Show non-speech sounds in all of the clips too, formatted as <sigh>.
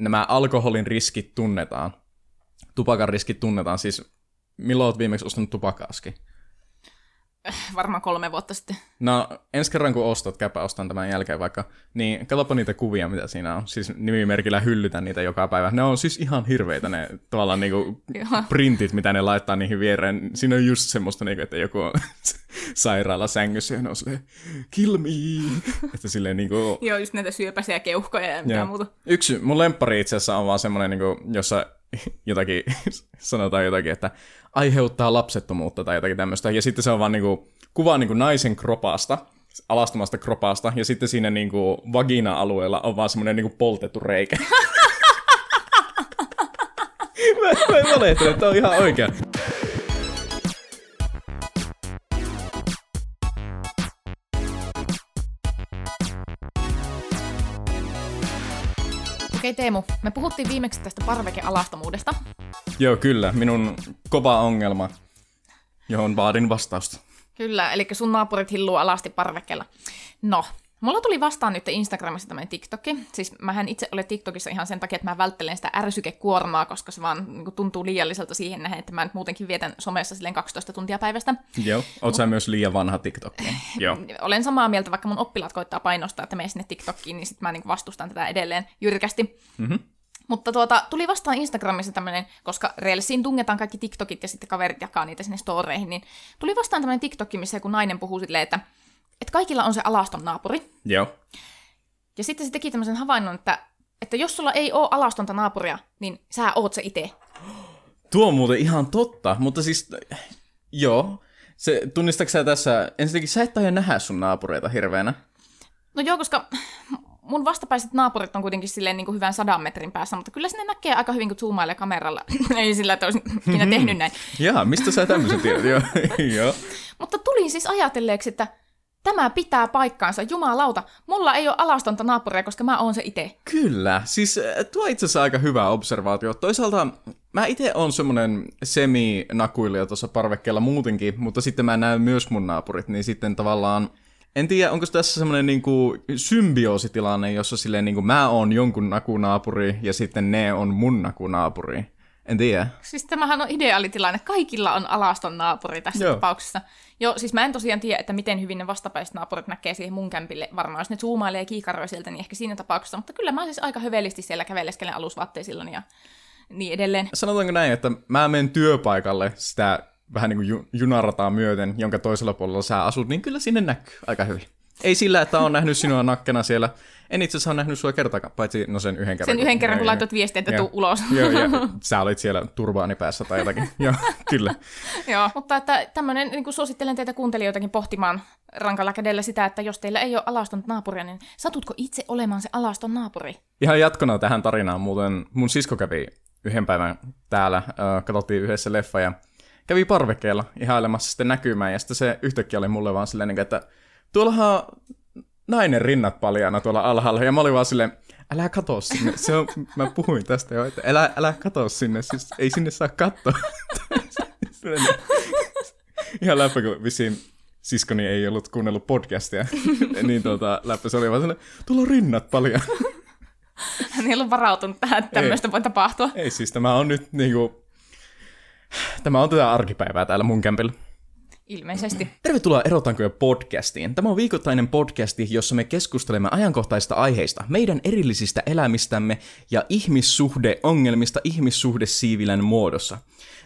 nämä alkoholin riskit tunnetaan. Tupakan riskit tunnetaan. Siis milloin olet viimeksi ostanut tupakaaskin? <laughs> Varmaan kolme vuotta sitten. No, ensi kerran kun ostat, käypä ostan tämän jälkeen vaikka, niin katsoppa niitä kuvia, mitä siinä on. Siis nimimerkillä hyllytän niitä joka päivä. Ne on siis ihan hirveitä ne tavallaan niinku printit, mitä ne laittaa niihin viereen. Siinä on just semmoista, niinku, että joku on <laughs> sairaala sängyssä ja ne on silleen, kill me. että silleen niinku... Joo, just näitä syöpäisiä keuhkoja ja mitä muuta. Yksi, mun lemppari itse asiassa on vaan semmoinen, niinku, jossa <laughs> jotakin, sanotaan jotakin, että aiheuttaa lapsettomuutta tai jotakin tämmöistä. Ja sitten se on vaan niinku, kuva niinku naisen kropasta, alastomasta kropasta, ja sitten siinä niinku vagina-alueella on vaan semmoinen niinku poltettu reikä. <laughs> mä, mä en valehtele, että on ihan oikea. Okei Teemu, me puhuttiin viimeksi tästä parvekealastomuudesta. Joo, kyllä. Minun kova ongelma, johon vaadin vastausta. Kyllä, eli sun naapurit hilluu alasti parvekkeella. No, mulla tuli vastaan nyt Instagramissa tämmöinen TikTokki. Siis mähän itse olen TikTokissa ihan sen takia, että mä välttelen sitä ärsykekuormaa, koska se vaan niin kuin, tuntuu liialliselta siihen nähden, että mä nyt muutenkin vietän somessa silleen 12 tuntia päivästä. Joo. Oot sä myös liian vanha TikTokki? <laughs> Joo. Olen samaa mieltä, vaikka mun oppilaat koittaa painostaa, että mene sinne TikTokkiin, niin sit mä niin vastustan tätä edelleen jyrkästi. Mhm. Mutta tuota, tuli vastaan Instagramissa tämmöinen, koska Reelsiin tungetaan kaikki TikTokit ja sitten kaverit jakaa niitä sinne storeihin, niin tuli vastaan tämmöinen TikTokki, missä joku nainen puhuu silleen, että, että kaikilla on se alaston naapuri. Joo. Ja sitten se teki tämmöisen havainnon, että, että jos sulla ei ole alastonta naapuria, niin sä oot se itse. Tuo on muuten ihan totta, mutta siis, joo. Se, tunnistatko sä tässä, ensinnäkin sä et aio nähdä sun naapureita hirveänä. No joo, koska mun vastapäiset naapurit on kuitenkin silleen niin kuin hyvän sadan metrin päässä, mutta kyllä sinne näkee aika hyvin, kun zoomailee kameralla. <laughs> ei sillä, että olisin ikinä tehnyt näin. Jaa, mistä sä tämmöisen tiedät? joo. <laughs> Mutta tuli siis ajatelleeksi, että tämä pitää paikkaansa, jumalauta. Mulla ei ole alastonta naapuria, koska mä oon se itse. Kyllä, siis äh, tuo itse asiassa aika hyvä observaatio. Toisaalta mä itse on semmonen semi-nakuilija tuossa parvekkeella muutenkin, mutta sitten mä näen myös mun naapurit, niin sitten tavallaan en tiedä, onko tässä semmoinen niinku symbioositilanne, jossa silleen niinku mä oon jonkun nakunaapuri ja sitten ne on mun nakunaapuri. En tiedä. Siis tämähän on ideaalitilanne. Kaikilla on alaston naapuri tässä Joo. tapauksessa. Joo, siis mä en tosiaan tiedä, että miten hyvin ne vastapäiset naapurit näkee siihen mun kämpille. Varmaan jos ne zoomailee ja kiikaroi sieltä, niin ehkä siinä tapauksessa. Mutta kyllä mä siis aika hövelisti siellä käveleskelen alusvaatteisillani ja niin edelleen. Sanotaanko näin, että mä menen työpaikalle sitä vähän niin kuin ju- junarataa myöten, jonka toisella puolella sä asut, niin kyllä sinne näkyy aika hyvin. Ei sillä, että on nähnyt sinua nakkena siellä. En itse asiassa ole nähnyt sua kertaakaan, paitsi no sen yhden kerran. Sen yhden kerran, kun laitoit viestiä, että tuu ulos. <laughs> Joo, ja sä olit siellä turbaani päässä tai jotakin. <laughs> Joo, kyllä. Joo, mutta että tämmönen, niin kuin suosittelen teitä kuuntelijoitakin pohtimaan rankalla kädellä sitä, että jos teillä ei ole alaston naapuria, niin satutko itse olemaan se alaston naapuri? Ihan jatkona tähän tarinaan muuten mun sisko kävi yhden päivän täällä, äh, katsottiin yhdessä leffa ja kävi parvekkeella ihailemassa sitten näkymään ja sitten se yhtäkkiä oli mulle vaan silleen, niin että tuollahan nainen rinnat paljaana tuolla alhaalla ja mä olin vaan silleen, älä katso sinne, se on, mä puhuin tästä jo, että älä, älä katso sinne, siis ei sinne saa katsoa. <laughs> Ihan läppä, kun vissiin siskoni ei ollut kuunnellut podcastia, <laughs> niin tuota, läppä se oli vaan silleen, tuolla on rinnat paljaana. Hän <laughs> ei ollut varautunut tähän, että tämmöistä voi tapahtua. Ei siis, tämä on nyt niinku... Tämä on tätä arkipäivää täällä mun kämpillä. Ilmeisesti. Tervetuloa Erotanko jo podcastiin. Tämä on viikoittainen podcasti, jossa me keskustelemme ajankohtaisista aiheista, meidän erillisistä elämistämme ja ihmissuhdeongelmista ihmissuhdesiivilän muodossa.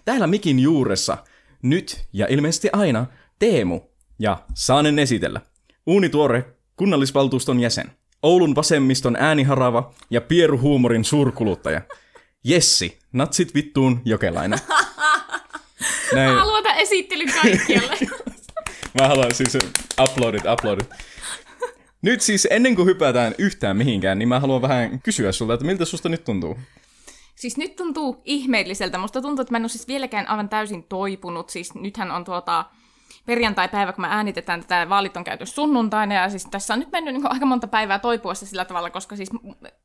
Täällä mikin juuressa nyt ja ilmeisesti aina Teemu ja saanen esitellä uunituore kunnallisvaltuuston jäsen, Oulun vasemmiston ääniharava ja pieruhuumorin suurkuluttaja. Jessi, natsit vittuun jokelainen. <laughs> Näin. Haluan tämän esittelyn kaikkialle. <laughs> Mä haluan siis uploadit, uploadit. Nyt siis ennen kuin hypätään yhtään mihinkään, niin mä haluan vähän kysyä sulta, että miltä susta nyt tuntuu? Siis nyt tuntuu ihmeelliseltä. Musta tuntuu, että mä en ole siis vieläkään aivan täysin toipunut. Siis nythän on tuota perjantai-päivä, kun me äänitetään tätä vaalit on käyty sunnuntaina, ja siis tässä on nyt mennyt niin aika monta päivää toipuessa sillä tavalla, koska siis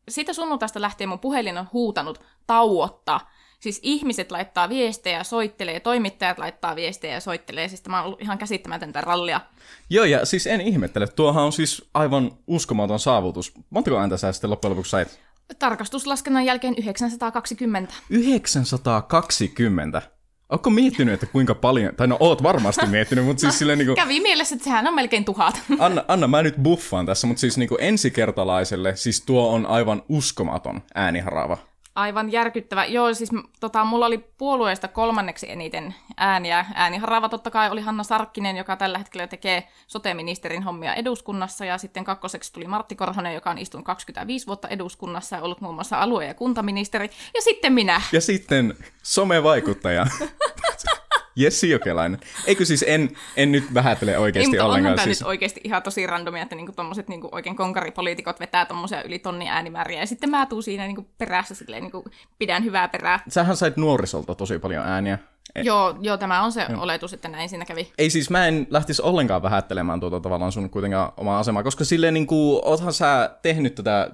siitä sunnuntaista lähtien mun puhelin on huutanut tauotta. Siis ihmiset laittaa viestejä, soittelee, toimittajat laittaa viestejä ja soittelee. Siis tämä on ollut ihan käsittämätöntä rallia. Joo, ja siis en ihmettele. Tuohan on siis aivan uskomaton saavutus. Montako ääntä sä sitten loppujen lopuksi sait? Tarkastuslaskennan jälkeen 920. 920. Ootko miettinyt, että kuinka paljon, tai no oot varmasti miettinyt, mutta siis silleen niinku, <laughs> Kävi mielessä, että sehän on melkein tuhat. <laughs> anna, anna mä nyt buffaan tässä, mutta siis niinku ensikertalaiselle, siis tuo on aivan uskomaton ääniharava. Aivan järkyttävä. Joo, siis tota, mulla oli puolueesta kolmanneksi eniten ääniä. Ääniharava totta kai oli Hanna Sarkkinen, joka tällä hetkellä tekee sote-ministerin hommia eduskunnassa. Ja sitten kakkoseksi tuli Martti Korhonen, joka on istunut 25 vuotta eduskunnassa ja ollut muun muassa alue- ja kuntaministeri. Ja sitten minä. Ja sitten somevaikuttaja. <laughs> Jessi Jokelainen. Eikö siis en, en nyt vähätele oikeasti Niin, onhan ollenkaan. tämä Siis, nyt oikeasti ihan tosi randomia, että niinku tommoset niinku oikein konkaripoliitikot vetää tommosia yli tonni äänimääriä. Ja sitten mä tuun siinä niinku perässä silleen, niinku pidän hyvää perää. sähän sait nuorisolta tosi paljon ääniä. E- Joo, joo, tämä on se oletus, että näin siinä kävi. Ei siis mä en lähtisi ollenkaan vähättelemään tuota tavallaan sun kuitenkaan omaa asemaa, koska silleen niin kuin, oothan sä tehnyt tätä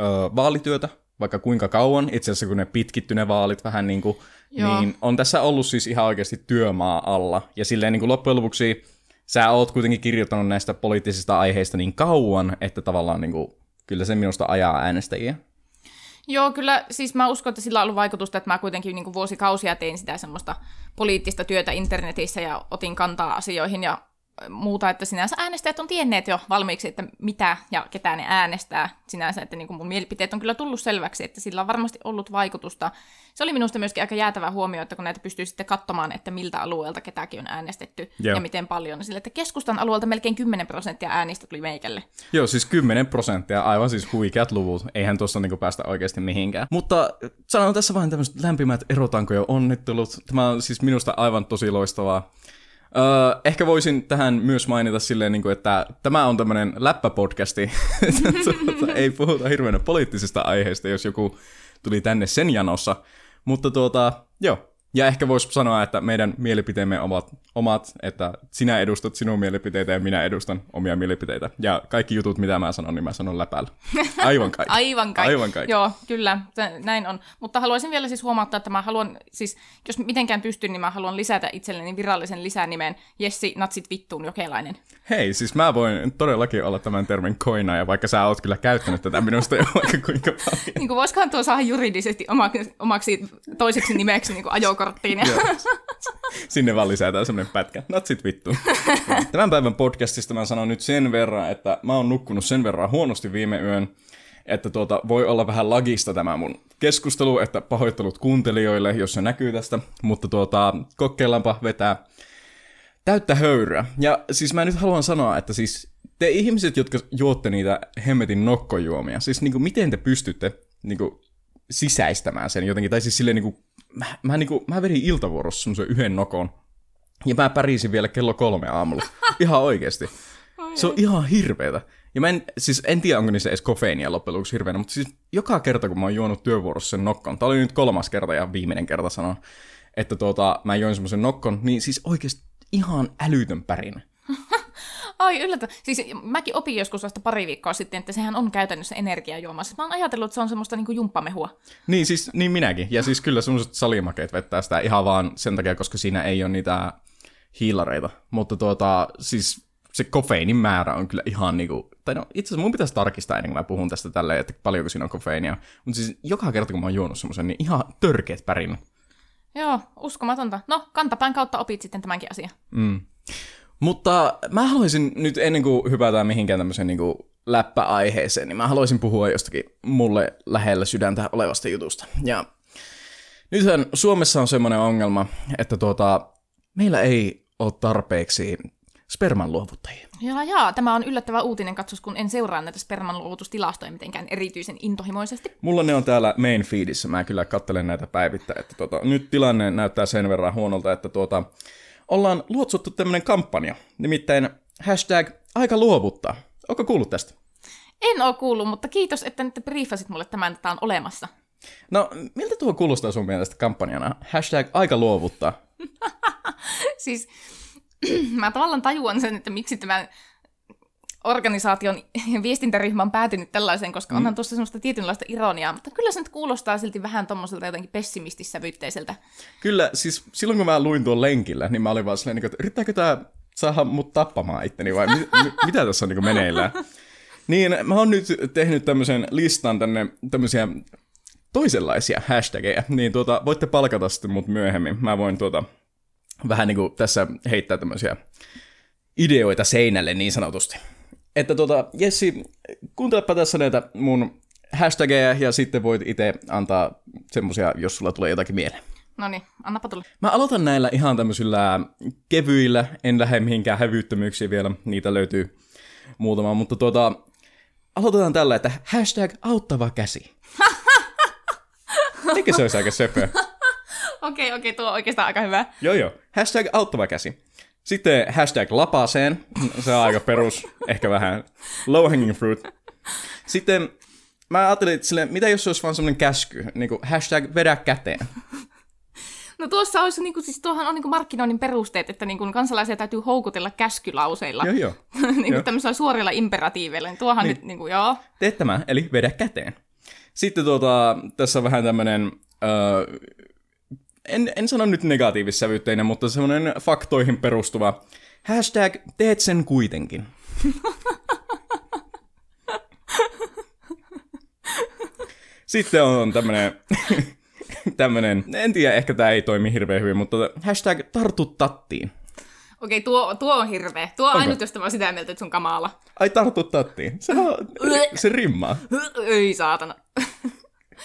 ö, vaalityötä vaikka kuinka kauan, itse asiassa kun ne pitkitty ne vaalit vähän niin kuin, Joo. niin on tässä ollut siis ihan oikeasti työmaa alla. Ja silleen niin kuin loppujen lopuksi sä oot kuitenkin kirjoittanut näistä poliittisista aiheista niin kauan, että tavallaan niin kuin, kyllä se minusta ajaa äänestäjiä. Joo, kyllä, siis mä uskon, että sillä on ollut vaikutusta, että mä kuitenkin niin kuin vuosikausia tein sitä semmoista poliittista työtä internetissä ja otin kantaa asioihin ja muuta, että sinänsä äänestäjät on tienneet jo valmiiksi, että mitä ja ketä ne äänestää sinänsä, että niin kuin mun mielipiteet on kyllä tullut selväksi, että sillä on varmasti ollut vaikutusta. Se oli minusta myöskin aika jäätävä huomio, että kun näitä pystyy sitten katsomaan, että miltä alueelta ketäkin on äänestetty Joo. ja miten paljon. Sillä, että keskustan alueelta melkein 10 prosenttia äänistä tuli meikälle. Joo, siis 10 prosenttia, aivan siis huikeat luvut. Eihän tuossa niinku päästä oikeasti mihinkään. Mutta sanon tässä vain tämmöiset lämpimät erotankoja onnittelut. Tämä on siis minusta aivan tosi loistavaa. Öö, ehkä voisin tähän myös mainita silleen, niin kuin, että tämä on tämmöinen läppäpodcasti. <laughs> Tuota, Ei puhuta hirveänä poliittisista aiheista, jos joku tuli tänne sen janossa. Mutta tuota, joo. Ja ehkä voisi sanoa, että meidän mielipiteemme ovat omat, että sinä edustat sinun mielipiteitä ja minä edustan omia mielipiteitä. Ja kaikki jutut, mitä mä sanon, niin mä sanon läpällä. <laughs> Aivan kaikki. Aivan kaikki. Aivan kaikki. Joo, kyllä, näin on. Mutta haluaisin vielä siis huomauttaa, että mä haluan, siis jos mitenkään pystyn, niin mä haluan lisätä itselleni virallisen lisänimen Jessi Natsit Vittuun Jokelainen. Hei, siis mä voin todellakin olla tämän termin koina, ja vaikka sä oot kyllä käyttänyt tätä minusta jo vaikka kuinka paljon. Niin kuin voisikohan tuo saada juridisesti omaksi, omaksi toiseksi nimeksi niin kuin ajokorttiin. Ja... Sinne vaan lisätään semmonen pätkä. Natsit vittu. Tämän päivän podcastista mä sanon nyt sen verran, että mä oon nukkunut sen verran huonosti viime yön, että tuota, voi olla vähän lagista tämä mun keskustelu, että pahoittelut kuuntelijoille, jos se näkyy tästä, mutta tuota, kokeillaanpa vetää täyttä höyryä. Ja siis mä nyt haluan sanoa, että siis te ihmiset, jotka juotte niitä hemmetin nokkojuomia, siis niinku miten te pystytte niinku sisäistämään sen jotenkin, tai siis silleen niinku, mä, mä, niinku, mä vedin iltavuorossa semmoisen yhden nokon, ja mä pärisin vielä kello kolme aamulla. <laughs> Ihan oikeesti. Se on ihan hirveetä. Ja mä en, siis en tiedä, onko niissä edes kofeiinia loppujen lopuksi hirveänä, mutta siis joka kerta, kun mä oon juonut työvuorossa sen nokkon, tää oli nyt kolmas kerta ja viimeinen kerta sanon, että tuota, mä join semmoisen nokkon, niin siis oikeesti ihan älytön pärinä. <laughs> Ai yllätä. Siis mäkin opin joskus vasta pari viikkoa sitten, että sehän on käytännössä energiajuoma. Siis Mä oon ajatellut, että se on semmoista niin kuin jumppamehua. Niin, siis niin minäkin. Ja siis kyllä semmoiset salimakeet vettää sitä ihan vaan sen takia, koska siinä ei ole niitä hiilareita. Mutta tuota, siis se kofeiinin määrä on kyllä ihan niinku, tai no itse asiassa mun pitäisi tarkistaa ennen kuin mä puhun tästä tälleen, että paljonko siinä on kofeiinia. Mutta siis joka kerta kun mä oon juonut semmoisen, niin ihan törkeät pärinä. Joo, uskomatonta. No, kantapään kautta opit sitten tämänkin asian. Mm. Mutta mä haluaisin nyt ennen kuin hypätään mihinkään tämmöiseen niin läppäaiheeseen, niin mä haluaisin puhua jostakin mulle lähellä sydäntä olevasta jutusta. Ja nythän Suomessa on semmoinen ongelma, että tuota, meillä ei ole tarpeeksi sperman luovuttajia. Jaa, jaa, tämä on yllättävä uutinen katsos, kun en seuraa näitä sperman luovutustilastoja mitenkään erityisen intohimoisesti. Mulla ne on täällä main feedissä, mä kyllä kattelen näitä päivittäin, että tuota, nyt tilanne näyttää sen verran huonolta, että tuota, ollaan luotsuttu tämmönen kampanja, nimittäin hashtag aika luovuttaa. Onko kuullut tästä? En oo kuullut, mutta kiitos, että nyt briefasit mulle tämän, että tämä on olemassa. No, miltä tuo kuulostaa sun mielestä kampanjana? Hashtag aika luovuttaa. <laughs> Siis <clears throat> mä tavallaan tajuan sen, että miksi tämän organisaation <laughs> viestintäryhmä on päätynyt tällaiseen, koska onhan tuossa semmoista tietynlaista ironiaa, mutta kyllä se nyt kuulostaa silti vähän tommoselta jotenkin pessimistissävytteiseltä. Kyllä, siis silloin kun mä luin tuon lenkillä, niin mä olin vaan silleen, että yrittääkö tää saada mut tappamaan itteni vai mi- mi- mitä tässä on niin meneillään? <laughs> Niin, mä oon nyt tehnyt tämmöisen listan tänne tämmöisiä toisenlaisia hashtageja, niin tuota, voitte palkata sitten mut myöhemmin. Mä voin tuota, vähän niin kuin tässä heittää tämmöisiä ideoita seinälle niin sanotusti. Että tuota, Jessi, kuuntelepa tässä näitä mun hashtageja ja sitten voit itse antaa semmosia, jos sulla tulee jotakin mieleen. No niin, annapa tulla. Mä aloitan näillä ihan tämmöisillä kevyillä, en lähde mihinkään hävyyttömyyksiin vielä, niitä löytyy muutama, mutta tuota, aloitetaan tällä, että hashtag auttava käsi. Eikö se olisi aika söpö? <laughs> Okei, okei, tuo on oikeastaan aika hyvä. Joo, joo. Hashtag auttava käsi. Sitten hashtag lapaseen. Se on aika perus, ehkä vähän low hanging fruit. Sitten mä ajattelin, että silleen, mitä jos se olisi vaan semmoinen käsky, niin kuin hashtag vedä käteen. No tuossa olisi, niin kuin, siis tuohan on niin kuin markkinoinnin perusteet, että niin kuin kansalaisia täytyy houkutella käskylauseilla. Joo, joo. <laughs> niin kuin tämmöisillä suorilla imperatiiveilla. Niin tuohan Niin. nyt, niin kuin, joo. Tee tämä, eli vedä käteen. Sitten tuota, tässä on vähän tämmöinen, öö, en, en sano nyt negatiivissävytteinen, mutta semmoinen faktoihin perustuva hashtag teet sen kuitenkin. <laughs> Sitten on tämmönen, <laughs> tämmönen, en tiedä, ehkä tämä ei toimi hirveän hyvin, mutta hashtag tartu tattiin. Okei, tuo, tuo on hirveä. Tuo on ainut, josta mä oon sitä mieltä, että sun kamala. Ai tartu tattiin. Se, on, se rimmaa. Ei saatana.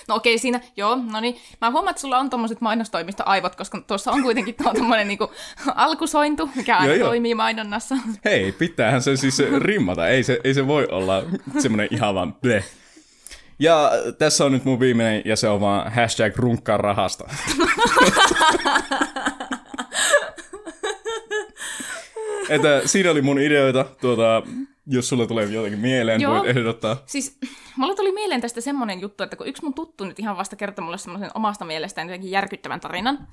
No okei, siinä, joo, no niin. Mä huomaan, että sulla on tommoset mainostoimista aivot, koska tuossa on kuitenkin tuo tommonen niinku alkusointu, mikä aina Joo, joo. toimii mainonnassa. Hei, pitäähän se siis rimmata. Ei se, ei se voi olla semmoinen ihan vaan bleh. Ja tässä on nyt mun viimeinen, ja se on vaan hashtag runkkaa rahasta. <laughs> Että siinä oli mun ideoita, tuota, jos sulle tulee jotenkin mieleen, Joo. voit ehdottaa. Siis mulla tuli mieleen tästä semmonen juttu, että kun yksi mun tuttu nyt ihan vasta kertoi mulle semmoisen omasta mielestään jotenkin järkyttävän tarinan,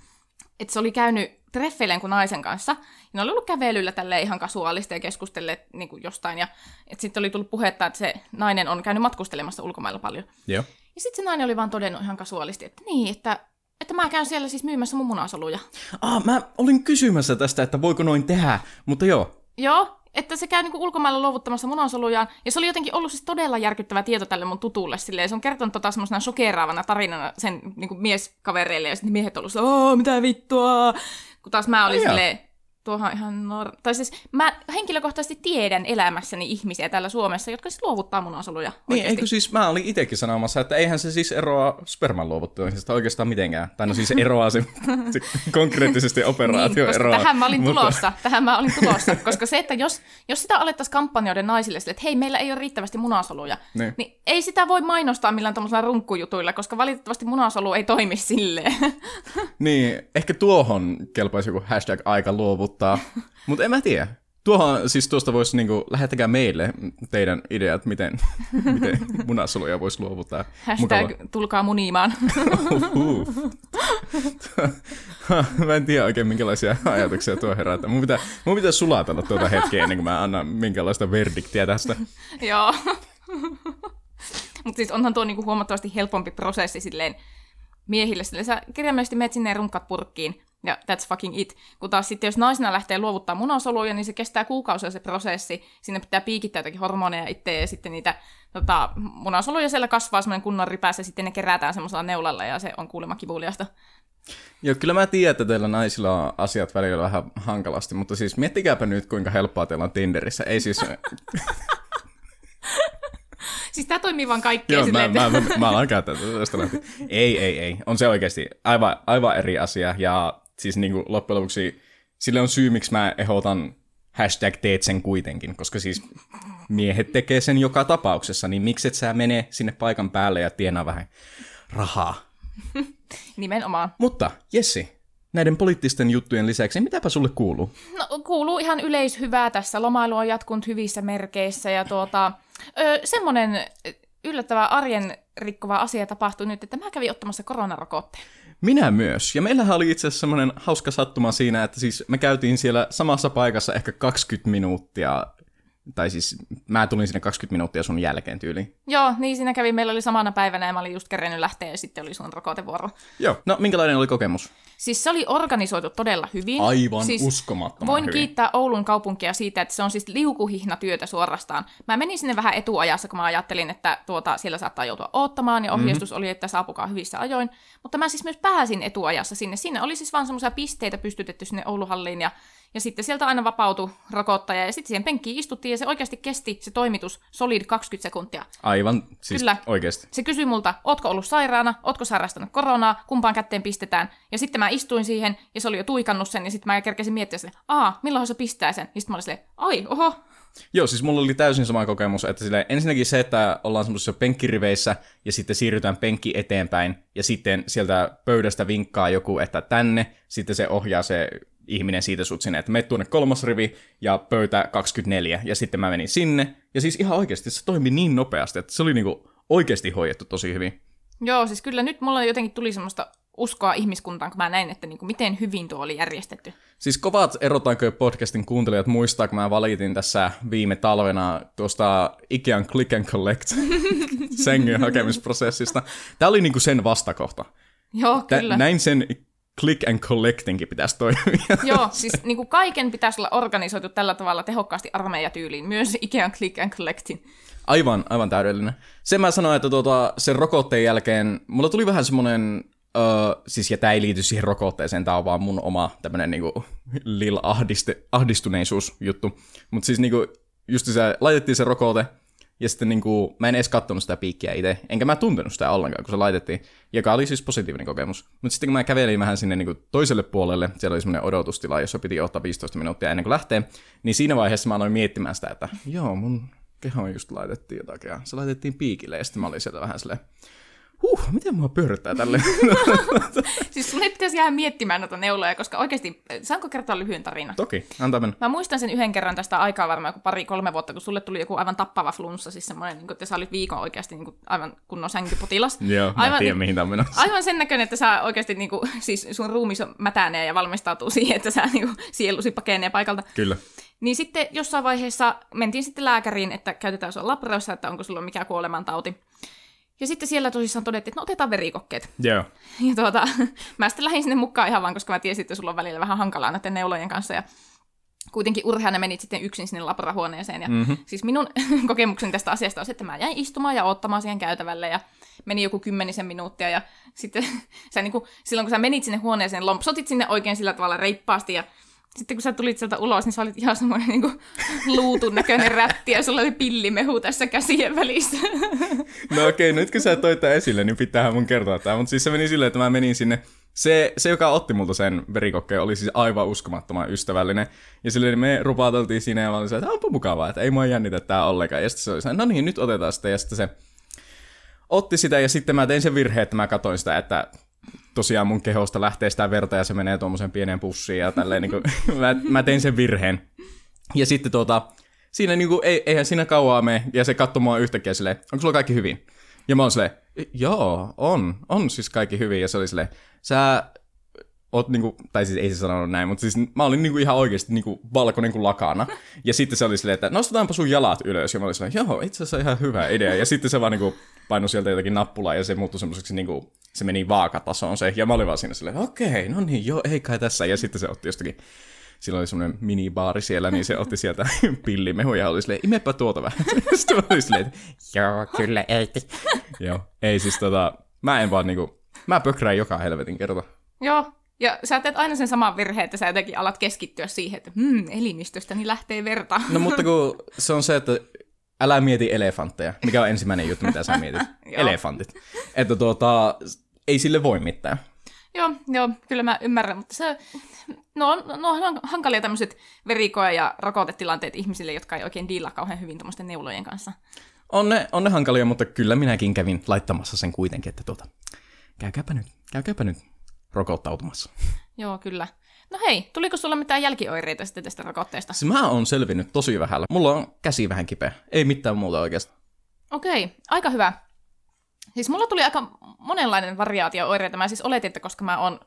että se oli käynyt treffeilen kuin naisen kanssa, ja ne oli ollut kävelyllä tälleen ihan kasuaalista ja keskustelleet niin kuin jostain, ja sitten oli tullut puhetta, että se nainen on käynyt matkustelemassa ulkomailla paljon. Joo. Ja sitten se nainen oli vaan todennut ihan kasuaalisti, että niin, että, että mä käyn siellä siis myymässä mun munasoluja. Ah, mä olin kysymässä tästä, että voiko noin tehdä, mutta joo. Joo, että se käy niinku ulkomailla luovuttamassa munasolujaan. Ja se oli jotenkin ollut siis todella järkyttävä tieto tälle mun tutulle. Silleen, se on kertonut tota semmoisena shokeraavana tarinana sen niinku mieskavereille. Ja sitten miehet on ollut mitä vittua. Kun taas mä olin silleen, tuohan ihan nor... Tai siis mä henkilökohtaisesti tiedän elämässäni ihmisiä täällä Suomessa, jotka siis luovuttaa munasoluja. Niin, oikeesti. eikö siis, mä olin itsekin sanomassa, että eihän se siis eroa sperman luovuttamisesta oikeastaan mitenkään. Tai no siis <laughs> eroaa se, se konkreettisesti operaatio Niin, eroaa. tähän mä olin mutta- tulossa, tähän mä olin tulossa, koska se, että jos, jos sitä alettaisiin kampanjoida naisille sille, että hei, meillä ei ole riittävästi munasoluja, Niin. niin. niin ei sitä voi mainostaa millään tämmöisellä runkkujutuilla, koska valitettavasti munasolu ei toimi silleen. Niin, ehkä tuohon kelpaisi joku hashtag aika luovuttaa, mutta en mä tiedä. Tuohon, siis tuosta voisi niinku, lähettäkää meille teidän ideat, miten, <laughs> miten munasoluja voisi luovuttaa. Hashtag tulkaa munimaan. Uhuh. mä en tiedä oikein minkälaisia ajatuksia tuo herättää. Mun pitää, mun pitää sulatella tuota hetkeä ennen kuin mä annan minkälaista verdiktiä tästä. Joo. Mutta siis onhan tuo niinku huomattavasti helpompi prosessi silleen miehille. Silleen sä kirjaimellisesti menet sinne ja runkkat purkkiin, ja that's fucking it. Kun taas sitten, jos naisena lähtee luovuttaa munasoluja, niin se kestää kuukausia se prosessi. Sinne pitää piikittää jotakin hormoneja itse, ja sitten niitä tota, munasoluja siellä kasvaa semmoinen kunnon ripäs, ja sitten ne kerätään semmoisella neulalla, ja se on kuulemma kivuliasta. Joo, kyllä mä tiedän, että teillä naisilla on asiat välillä vähän hankalasti, mutta siis miettikääpä nyt, kuinka helppoa teillä on Tinderissä. Ei siis... <laughs> Siis tämä toimii vaan kaikkea Joo, mä, silleen, mä, mä, mä alan käyttää tästä. Ei, ei, ei. On se oikeasti aivan, aivan eri asia. Ja siis niin kuin loppujen lopuksi sille on syy, miksi mä ehdotan hashtag teet sen kuitenkin, koska siis miehet tekee sen joka tapauksessa, niin miksi et sä mene sinne paikan päälle ja tienaa vähän rahaa. <laughs> nimenomaan. Mutta Jessi, näiden poliittisten juttujen lisäksi, mitäpä sulle kuuluu? No, kuuluu ihan yleishyvää tässä. Lomailu on jatkunut hyvissä merkeissä ja tuota, ö, semmoinen yllättävä arjen rikkova asia tapahtui nyt, että mä kävin ottamassa koronarokotteen. Minä myös. Ja meillähän oli itse asiassa semmoinen hauska sattuma siinä, että siis me käytiin siellä samassa paikassa ehkä 20 minuuttia tai siis mä tulin sinne 20 minuuttia sun jälkeen tyyliin. Joo, niin siinä kävi. Meillä oli samana päivänä ja mä olin just kerennyt lähteä ja sitten oli sun rokotevuoro. Joo. No, minkälainen oli kokemus? Siis se oli organisoitu todella hyvin. Aivan siis uskomattoman Voin hyvin. kiittää Oulun kaupunkia siitä, että se on siis liukuhihnatyötä suorastaan. Mä menin sinne vähän etuajassa, kun mä ajattelin, että tuota, siellä saattaa joutua odottamaan, ja ohjeistus mm-hmm. oli, että saapukaa hyvissä ajoin. Mutta mä siis myös pääsin etuajassa sinne. Sinne oli siis vaan semmoisia pisteitä pystytetty sinne Ouluhalliin, ja, ja sitten sieltä aina vapautui rokottaja, ja sitten siihen penkkiin istuttiin, ja se oikeasti kesti se toimitus solid 20 sekuntia. Aivan, siis Kyllä. oikeasti. Se kysyi multa, ootko ollut sairaana, ootko sairastanut koronaa, kumpaan kätteen pistetään. Ja sitten mä istuin siihen, ja se oli jo tuikannut sen, ja sitten mä kerkesin miettiä sen, aa, milloin se pistää sen. Ja sitten mä olin silleen, ai, oho, Joo, siis mulla oli täysin sama kokemus, että sille, ensinnäkin se, että ollaan semmoisessa penkkiriveissä ja sitten siirrytään penkki eteenpäin ja sitten sieltä pöydästä vinkkaa joku, että tänne, sitten se ohjaa se ihminen siitä sut sinne, että menet tuonne kolmas rivi ja pöytä 24 ja sitten mä menin sinne ja siis ihan oikeasti se toimi niin nopeasti, että se oli niinku oikeasti hoidettu tosi hyvin. Joo, siis kyllä nyt mulla jotenkin tuli semmoista uskoa ihmiskuntaan, kun mä näin, että niin kuin miten hyvin tuo oli järjestetty. Siis kovat erotaanko podcastin kuuntelijat muistaa, kun mä valitin tässä viime talvena tuosta Ikean Click and Collect <laughs> sängyn hakemisprosessista. Tämä oli niinku sen vastakohta. Joo, Tä, kyllä. näin sen click and collectingin pitäisi toimia. <laughs> Joo, siis niin kuin kaiken pitäisi olla organisoitu tällä tavalla tehokkaasti armeijatyyliin, myös Ikean Click and Collectin. Aivan, aivan täydellinen. Sen mä sanoin, että tuota, sen rokotteen jälkeen mulla tuli vähän semmonen, öö, siis ja tää ei liity siihen rokotteeseen, tää on vaan mun oma tämmönen niinku lil ahdiste, ahdistuneisuusjuttu. Mutta siis niinku, just se, laitettiin se rokote, ja sitten niinku, mä en edes kattonut sitä piikkiä itse, enkä mä tuntenut sitä ollenkaan, kun se laitettiin, joka oli siis positiivinen kokemus. Mutta sitten kun mä kävelin vähän sinne niinku toiselle puolelle, siellä oli semmoinen odotustila, jossa piti ottaa 15 minuuttia ennen kuin lähtee, niin siinä vaiheessa mä aloin miettimään sitä, että joo, mun kehoon just laitettiin jotakin, ja se laitettiin piikille, ja sitten mä olin sieltä vähän silleen, huh, miten mua pyörittää tälle? <laughs> Siis sun ei pitäisi jäädä miettimään noita neuloja, koska oikeasti, saanko kertoa lyhyen tarinan? Toki, antaa mennä. Mä muistan sen yhden kerran tästä aikaa varmaan joku pari-kolme vuotta, kun sulle tuli joku aivan tappava flunssa, siis semmoinen, niin kuin, että sä olit viikon oikeasti niin kuin, aivan kunnon sänkypotilas. <laughs> Joo, mä aivan, tiedän mihin tämä on menossa. Aivan sen näköinen, että sä oikeasti, niin kuin, <laughs> siis sun ruumis on mätänee ja valmistautuu siihen, että sä niin kuin, sielusi pakenee paikalta. Kyllä. Niin sitten jossain vaiheessa mentiin sitten lääkäriin, että käytetään sua labrassa, että onko sulla mikä kuolemantauti. Ja sitten siellä tosissaan todettiin, että no otetaan verikokkeet. Joo. Ja tuota, <laughs> mä sitten lähdin sinne mukaan ihan vaan, koska mä tiesin, että sulla on välillä vähän hankalaa näiden neulojen kanssa. Ja kuitenkin urheana menit sitten yksin sinne laborahuoneeseen. Ja mm-hmm. siis minun <laughs> kokemukseni tästä asiasta on se, että mä jäin istumaan ja ottamaan siihen käytävälle ja meni joku kymmenisen minuuttia. Ja sitten <laughs> sä niin kuin, silloin kun sä menit sinne huoneeseen, lompsotit sinne oikein sillä tavalla reippaasti ja sitten kun sä tulit sieltä ulos, niin sä olit ihan semmoinen niin luutun näköinen rätti ja sulla oli pillimehu tässä käsien välissä. No okei, okay, nyt kun sä toit tämän esille, niin pitäähän mun kertoa tämä. Mutta siis se meni silleen, että mä menin sinne. Se, se joka otti multa sen verikokkeen, oli siis aivan uskomattoman ystävällinen. Ja silleen me rupateltiin siinä ja mä olin että onpa mukavaa, että ei mua jännitä tää ollenkaan. Ja sitten se oli no niin, nyt otetaan sitä. Ja sitten se otti sitä ja sitten mä tein sen virheen, että mä katsoin sitä, että tosiaan mun kehosta lähtee sitä verta ja se menee tuommoiseen pieneen pussiin ja tälleen niin kuin, <laughs> mä, mä tein sen virheen. Ja sitten tuota, siinä niinku, ei, eihän siinä kauaa mene, ja se katsoi mua yhtäkkiä silleen, onko sulla kaikki hyvin? Ja mä oon silleen, joo, on, on siis kaikki hyvin, ja se oli silleen, sä oot niinku, tai siis ei se sanonut näin, mutta siis mä olin niinku ihan oikeasti niinku valkoinen kuin lakana. Ja sitten se oli silleen, että nostetaanpa sun jalat ylös. Ja mä olin silleen, joo, itse asiassa ihan hyvä idea. Ja sitten se vaan niinku painoi sieltä jotakin nappulaa ja se muuttui semmoiseksi niinku, se meni vaakatasoon se. Ja mä olin vaan siinä silleen, okei, no niin, joo, ei kai tässä. Ja sitten se otti jostakin sillä oli semmoinen minibaari siellä, niin se otti sieltä <laughs> pillimehuja ja oli silleen, imepä tuota vähän. <laughs> Sitten mä olin silleen, että joo, kyllä ei. <laughs> joo, ei siis tota, mä en vaan niinku, mä pökrään joka helvetin kerta. Joo, ja sä teet aina sen saman virheen, että sä jotenkin alat keskittyä siihen, että hmm, elimistöstäni lähtee verta. No mutta kun se on se, että älä mieti elefantteja, mikä on ensimmäinen juttu, mitä sä <laughs> mietit. Elefantit. Että tuota, ei sille voi mitään. Joo, joo, kyllä mä ymmärrän, mutta se, no, on- no on hankalia tämmöiset verikoja ja rokotetilanteet ihmisille, jotka ei oikein diilaa kauhean hyvin tuommoisten neulojen kanssa. On ne, on ne hankalia, mutta kyllä minäkin kävin laittamassa sen kuitenkin, että tuota, käykääpä nyt, käykääpä nyt rokottautumassa. <laughs> Joo, kyllä. No hei, tuliko sulla mitään jälkioireita sitten tästä rokotteesta? Siis mä oon selvinnyt tosi vähällä. Mulla on käsi vähän kipeä. Ei mitään muuta oikeastaan. Okei, aika hyvä. Siis mulla tuli aika monenlainen variaatio oireita. Mä siis oletin, että koska mä oon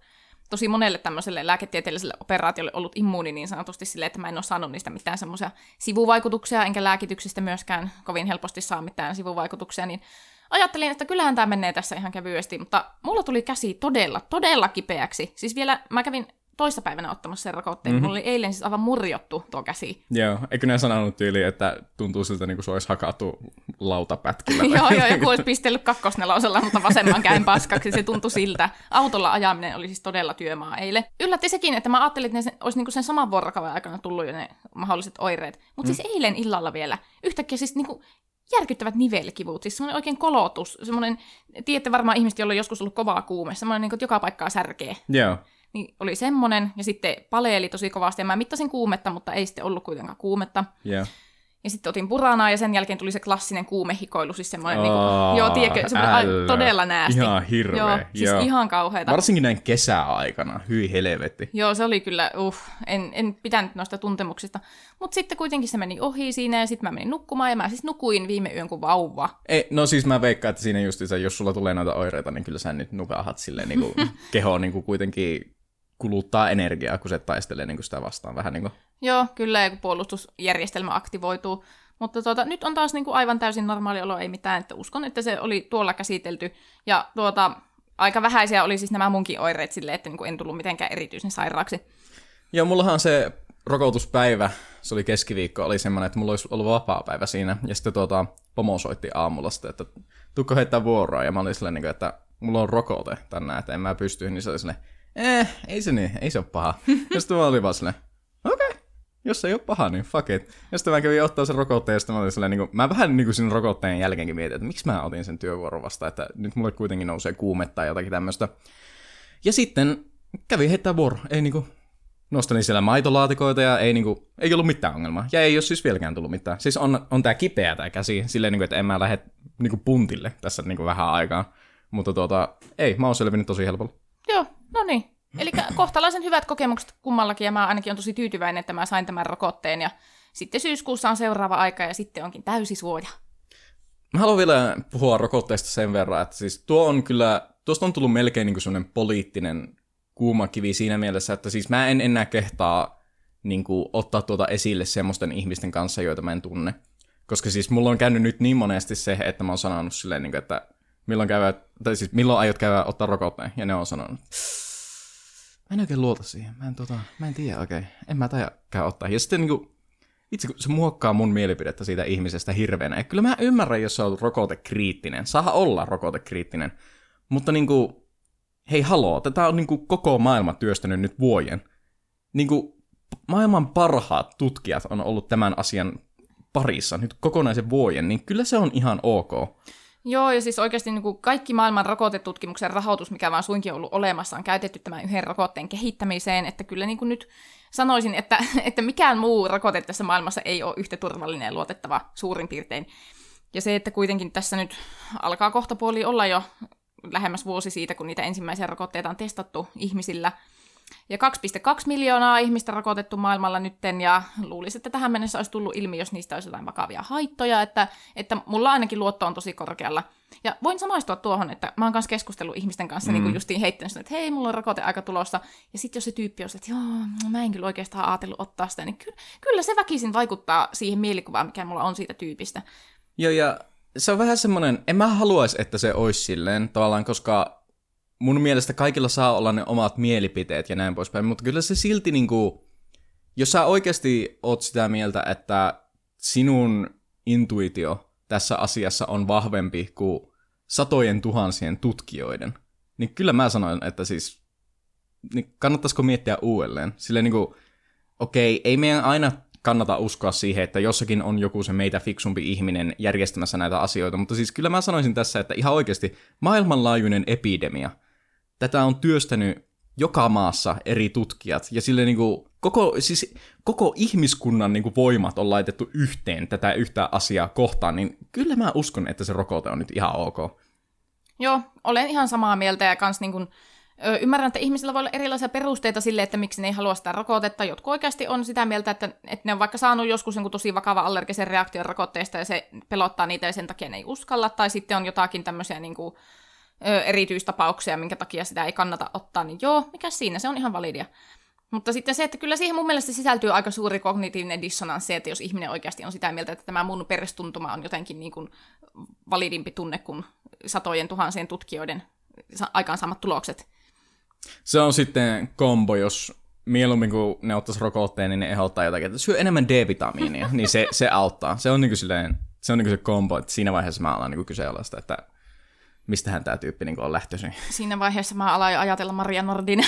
tosi monelle tämmöiselle lääketieteelliselle operaatiolle ollut immuuni niin sanotusti sille, että mä en ole saanut niistä mitään semmoisia sivuvaikutuksia, enkä lääkityksistä myöskään kovin helposti saa mitään sivuvaikutuksia, niin ajattelin, että kyllähän tämä menee tässä ihan kevyesti, mutta mulla tuli käsi todella, todella kipeäksi. Siis vielä mä kävin toissapäivänä ottamassa sen rokotteen. Mm-hmm. Mulla oli eilen siis aivan murjottu tuo käsi. Joo, eikö ne sanonut tyyli, että tuntuu siltä niin kuin se olisi hakattu lautapätkillä? <laughs> joo, joo, joku olisi pistellyt kakkosnelosella, mutta vasemman käyn paskaksi. Se tuntui siltä. Autolla ajaminen oli siis todella työmaa eilen. Yllätti sekin, että mä ajattelin, että ne olisi niin kuin sen saman vuorokauden aikana tullut jo ne mahdolliset oireet. Mutta mm. siis eilen illalla vielä yhtäkkiä siis niin kuin järkyttävät nivelkivut, siis semmoinen oikein kolotus, semmoinen, tiedätte varmaan ihmiset, joilla on joskus ollut kovaa kuume, semmoinen niin kuin, että joka paikkaa särkee. Joo. Niin oli semmonen, ja sitten paleeli tosi kovasti, ja mä mittasin kuumetta, mutta ei sitten ollut kuitenkaan kuumetta. Yeah. Ja sitten otin puranaa, ja sen jälkeen tuli se klassinen kuumehikoilu, siis semmoinen, oh, niinku, joo, tiedätkö, semmoinen todella näästi. Ihan hirveä. Joo, siis joo. ihan kauheata. Varsinkin näin kesäaikana, hyi helvetti. Joo, se oli kyllä, uh, en, en pitänyt noista tuntemuksista. Mutta sitten kuitenkin se meni ohi siinä, ja sitten mä menin nukkumaan, ja mä siis nukuin viime yön kuin vauva. Ei, no siis mä veikkaan, että siinä justiinsa, jos sulla tulee noita oireita, niin kyllä sä nyt nukahat silleen <laughs> niin kuin, keho niin kuin kuitenkin kuluttaa energiaa, kun se taistelee niin kuin sitä vastaan vähän niin kuin. Joo, kyllä, ja kun puolustusjärjestelmä aktivoituu. Mutta tuota, nyt on taas niin kuin aivan täysin normaali olo, ei mitään. Että uskon, että se oli tuolla käsitelty. Ja tuota, aika vähäisiä oli siis nämä munkin oireet silleen, että niin kuin en tullut mitenkään erityisen sairaaksi. Joo, mullahan se rokotuspäivä, se oli keskiviikko, oli semmoinen, että mulla olisi ollut vapaa päivä siinä. Ja sitten tuota, pomo soitti aamulla sitten, että tukko heittää vuoroa. Ja mä olin silleen, niin että mulla on rokote tänään, että en mä pysty. Niin se oli silleen, eh, ei se niin, ei se ole paha. <laughs> ja sitten mä olin vaan silleen, okei, okay, jos se ei ole paha, niin fuck it. Ja sitten mä kävin ottaa sen rokotteen, ja sitten mä olin silleen, niin kuin, mä vähän niin kuin siinä rokotteen jälkeenkin mietin, että miksi mä otin sen työvuoron vasta, että nyt mulle kuitenkin nousee kuumetta tai jotakin tämmöistä. Ja sitten kävi heittää vuoro, ei niinku, nostelin siellä maitolaatikoita ja ei, niinku, ei ollut mitään ongelmaa. Ja ei ole siis vieläkään tullut mitään. Siis on, on tää kipeä tää käsi, silleen niinku, että en mä lähde niinku puntille tässä niinku vähän aikaa. Mutta tuota, ei, mä oon selvinnyt tosi helpolla. Joo, no niin. Eli kohtalaisen hyvät kokemukset kummallakin, ja mä ainakin on tosi tyytyväinen, että mä sain tämän rokotteen, ja sitten syyskuussa on seuraava aika, ja sitten onkin täysi suoja. Mä haluan vielä puhua rokotteesta sen verran, että siis tuo on kyllä, tuosta on tullut melkein niin sellainen poliittinen kuuma kivi siinä mielessä, että siis mä en enää kehtaa niin kuin, ottaa tuota esille semmoisten ihmisten kanssa, joita mä en tunne. Koska siis mulla on käynyt nyt niin monesti se, että mä oon sanonut silleen, niin kuin, että milloin, käyvät, tai siis milloin aiot käydä ottaa rokotteen, ja ne on sanonut, mä en oikein luota siihen, mä en, tota, mä en tiedä oikein, en mä käy ottaa. Ja sitten niin kuin, itse kun se muokkaa mun mielipidettä siitä ihmisestä hirveänä. Ja kyllä mä ymmärrän, jos sä oot rokotekriittinen. Saa olla rokotekriittinen. Mutta niin kuin, hei haloo, tätä on niin kuin koko maailma työstänyt nyt vuoden. Niin kuin, maailman parhaat tutkijat on ollut tämän asian parissa nyt kokonaisen vuoden, niin kyllä se on ihan ok. Joo, ja siis oikeasti niin kuin kaikki maailman rokotetutkimuksen rahoitus, mikä vaan suinkin on ollut olemassa, on käytetty tämän yhden rokotteen kehittämiseen, että kyllä niin kuin nyt sanoisin, että, <laughs> että mikään muu rokote tässä maailmassa ei ole yhtä turvallinen ja luotettava suurin piirtein. Ja se, että kuitenkin tässä nyt alkaa kohta puoli olla jo lähemmäs vuosi siitä, kun niitä ensimmäisiä rokotteita on testattu ihmisillä – ja 2,2 miljoonaa ihmistä rokotettu maailmalla nytten, ja luulisin, että tähän mennessä olisi tullut ilmi, jos niistä olisi jotain vakavia haittoja, että, että mulla ainakin luotto on tosi korkealla. Ja voin samaistua tuohon, että mä oon kanssa keskustellut ihmisten kanssa mm. niin justiin heittänyt että hei, mulla on rokote aika tulossa. Ja sitten jos se tyyppi on, että joo, mä en kyllä oikeastaan ajatellut ottaa sitä, niin kyllä, kyllä se väkisin vaikuttaa siihen mielikuvaan, mikä mulla on siitä tyypistä. Joo, ja se on vähän semmoinen, en mä haluaisi, että se olisi silleen tavallaan, koska mun mielestä kaikilla saa olla ne omat mielipiteet ja näin poispäin, mutta kyllä se silti niinku, jos sä oikeasti oot sitä mieltä, että sinun intuitio tässä asiassa on vahvempi kuin satojen tuhansien tutkijoiden, niin kyllä mä sanoin, että siis niin kannattaisiko miettiä uudelleen. Silleen niinku, okei, ei meidän aina kannata uskoa siihen, että jossakin on joku se meitä fiksumpi ihminen järjestämässä näitä asioita, mutta siis kyllä mä sanoisin tässä, että ihan oikeasti maailmanlaajuinen epidemia – tätä on työstänyt joka maassa eri tutkijat, ja sille niin kuin, koko, siis koko ihmiskunnan niin kuin, voimat on laitettu yhteen tätä yhtä asiaa kohtaan, niin kyllä mä uskon, että se rokote on nyt ihan ok. Joo, olen ihan samaa mieltä, ja kans niin kuin, ymmärrän, että ihmisillä voi olla erilaisia perusteita sille, että miksi ne ei halua sitä rokotetta. Jotkut oikeasti on sitä mieltä, että, että ne on vaikka saanut joskus niin tosi vakava allergisen reaktion rokotteesta, ja se pelottaa niitä, ja sen takia ne ei uskalla, tai sitten on jotakin tämmöisiä... Niin kuin, ö, erityistapauksia, minkä takia sitä ei kannata ottaa, niin joo, mikä siinä, se on ihan validia. Mutta sitten se, että kyllä siihen mun mielestä sisältyy aika suuri kognitiivinen dissonanssi, että jos ihminen oikeasti on sitä mieltä, että tämä mun perustuntuma on jotenkin niin kuin validimpi tunne kuin satojen tuhansien tutkijoiden aikaansaamat tulokset. Se on sitten kombo, jos mieluummin kuin ne ottaisi rokotteen, niin ne ehdottaa jotakin, että syö enemmän D-vitamiinia, niin se, se auttaa. Se on niin kuin silleen, se on niin kuin se kombo, että siinä vaiheessa mä alan niin kyseenalaista, että mistähän tämä tyyppi niin on lähtöisin. Siinä vaiheessa mä aloin ajatella Maria Nordin.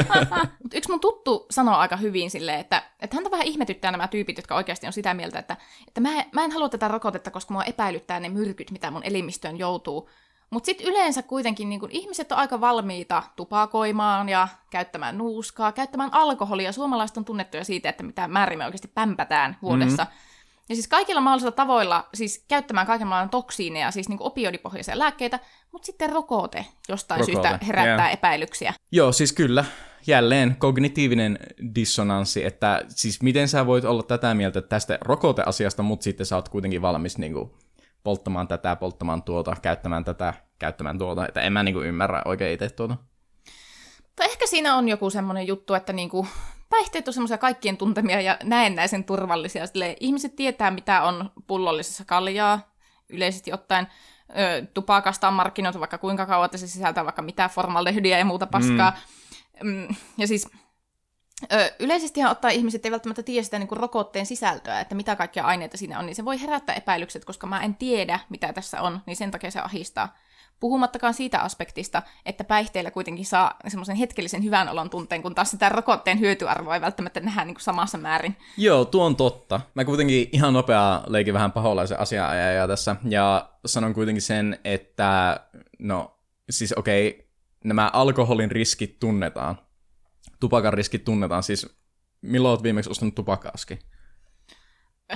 <laughs> Yksi mun tuttu sanoo aika hyvin silleen, että, että häntä vähän ihmetyttää nämä tyypit, jotka oikeasti on sitä mieltä, että, että mä, mä en halua tätä rokotetta, koska mua epäilyttää ne myrkyt, mitä mun elimistöön joutuu. Mutta sitten yleensä kuitenkin niin kun ihmiset on aika valmiita tupakoimaan ja käyttämään nuuskaa, käyttämään alkoholia. Suomalaiset on tunnettuja siitä, että mitä määrin me oikeasti pämpätään vuodessa. Mm-hmm. Ja siis kaikilla mahdollisilla tavoilla siis käyttämään kaikenlaisia toksiineja, siis niin opioidipohjaisia lääkkeitä, mutta sitten rokote jostain rokote. syystä herättää yeah. epäilyksiä. Joo, siis kyllä. Jälleen kognitiivinen dissonanssi, että siis miten sä voit olla tätä mieltä tästä rokoteasiasta, mutta sitten sä oot kuitenkin valmis niin kuin, polttamaan tätä, polttamaan tuota, käyttämään tätä, käyttämään tuota. Että en mä niin kuin, ymmärrä oikein itse tuota. Tai ehkä siinä on joku semmoinen juttu, että niinku, päihteet on semmoisia kaikkien tuntemia ja näennäisen turvallisia. Sille ihmiset tietää, mitä on pullollisessa kaljaa yleisesti ottaen. Ö, tupakasta on markkinoitu vaikka kuinka kauan, että se sisältää vaikka mitä formaldehydiä ja muuta paskaa. Mm. mm ja siis yleisesti ottaa ihmiset ei välttämättä tiedä sitä niin kuin rokotteen sisältöä, että mitä kaikkia aineita siinä on, niin se voi herättää epäilykset, koska mä en tiedä, mitä tässä on, niin sen takia se ahistaa. Puhumattakaan siitä aspektista, että päihteillä kuitenkin saa semmoisen hetkellisen hyvän olon tunteen, kun taas sitä rokotteen hyötyarvoa ei välttämättä nähdä niin kuin samassa määrin. Joo, tuo on totta. Mä kuitenkin ihan nopea leikin vähän paholaisen asianajaja tässä, ja sanon kuitenkin sen, että no, siis okei, okay, nämä alkoholin riskit tunnetaan. Tupakan riskit tunnetaan, siis milloin olet viimeksi ostanut tupakaaski?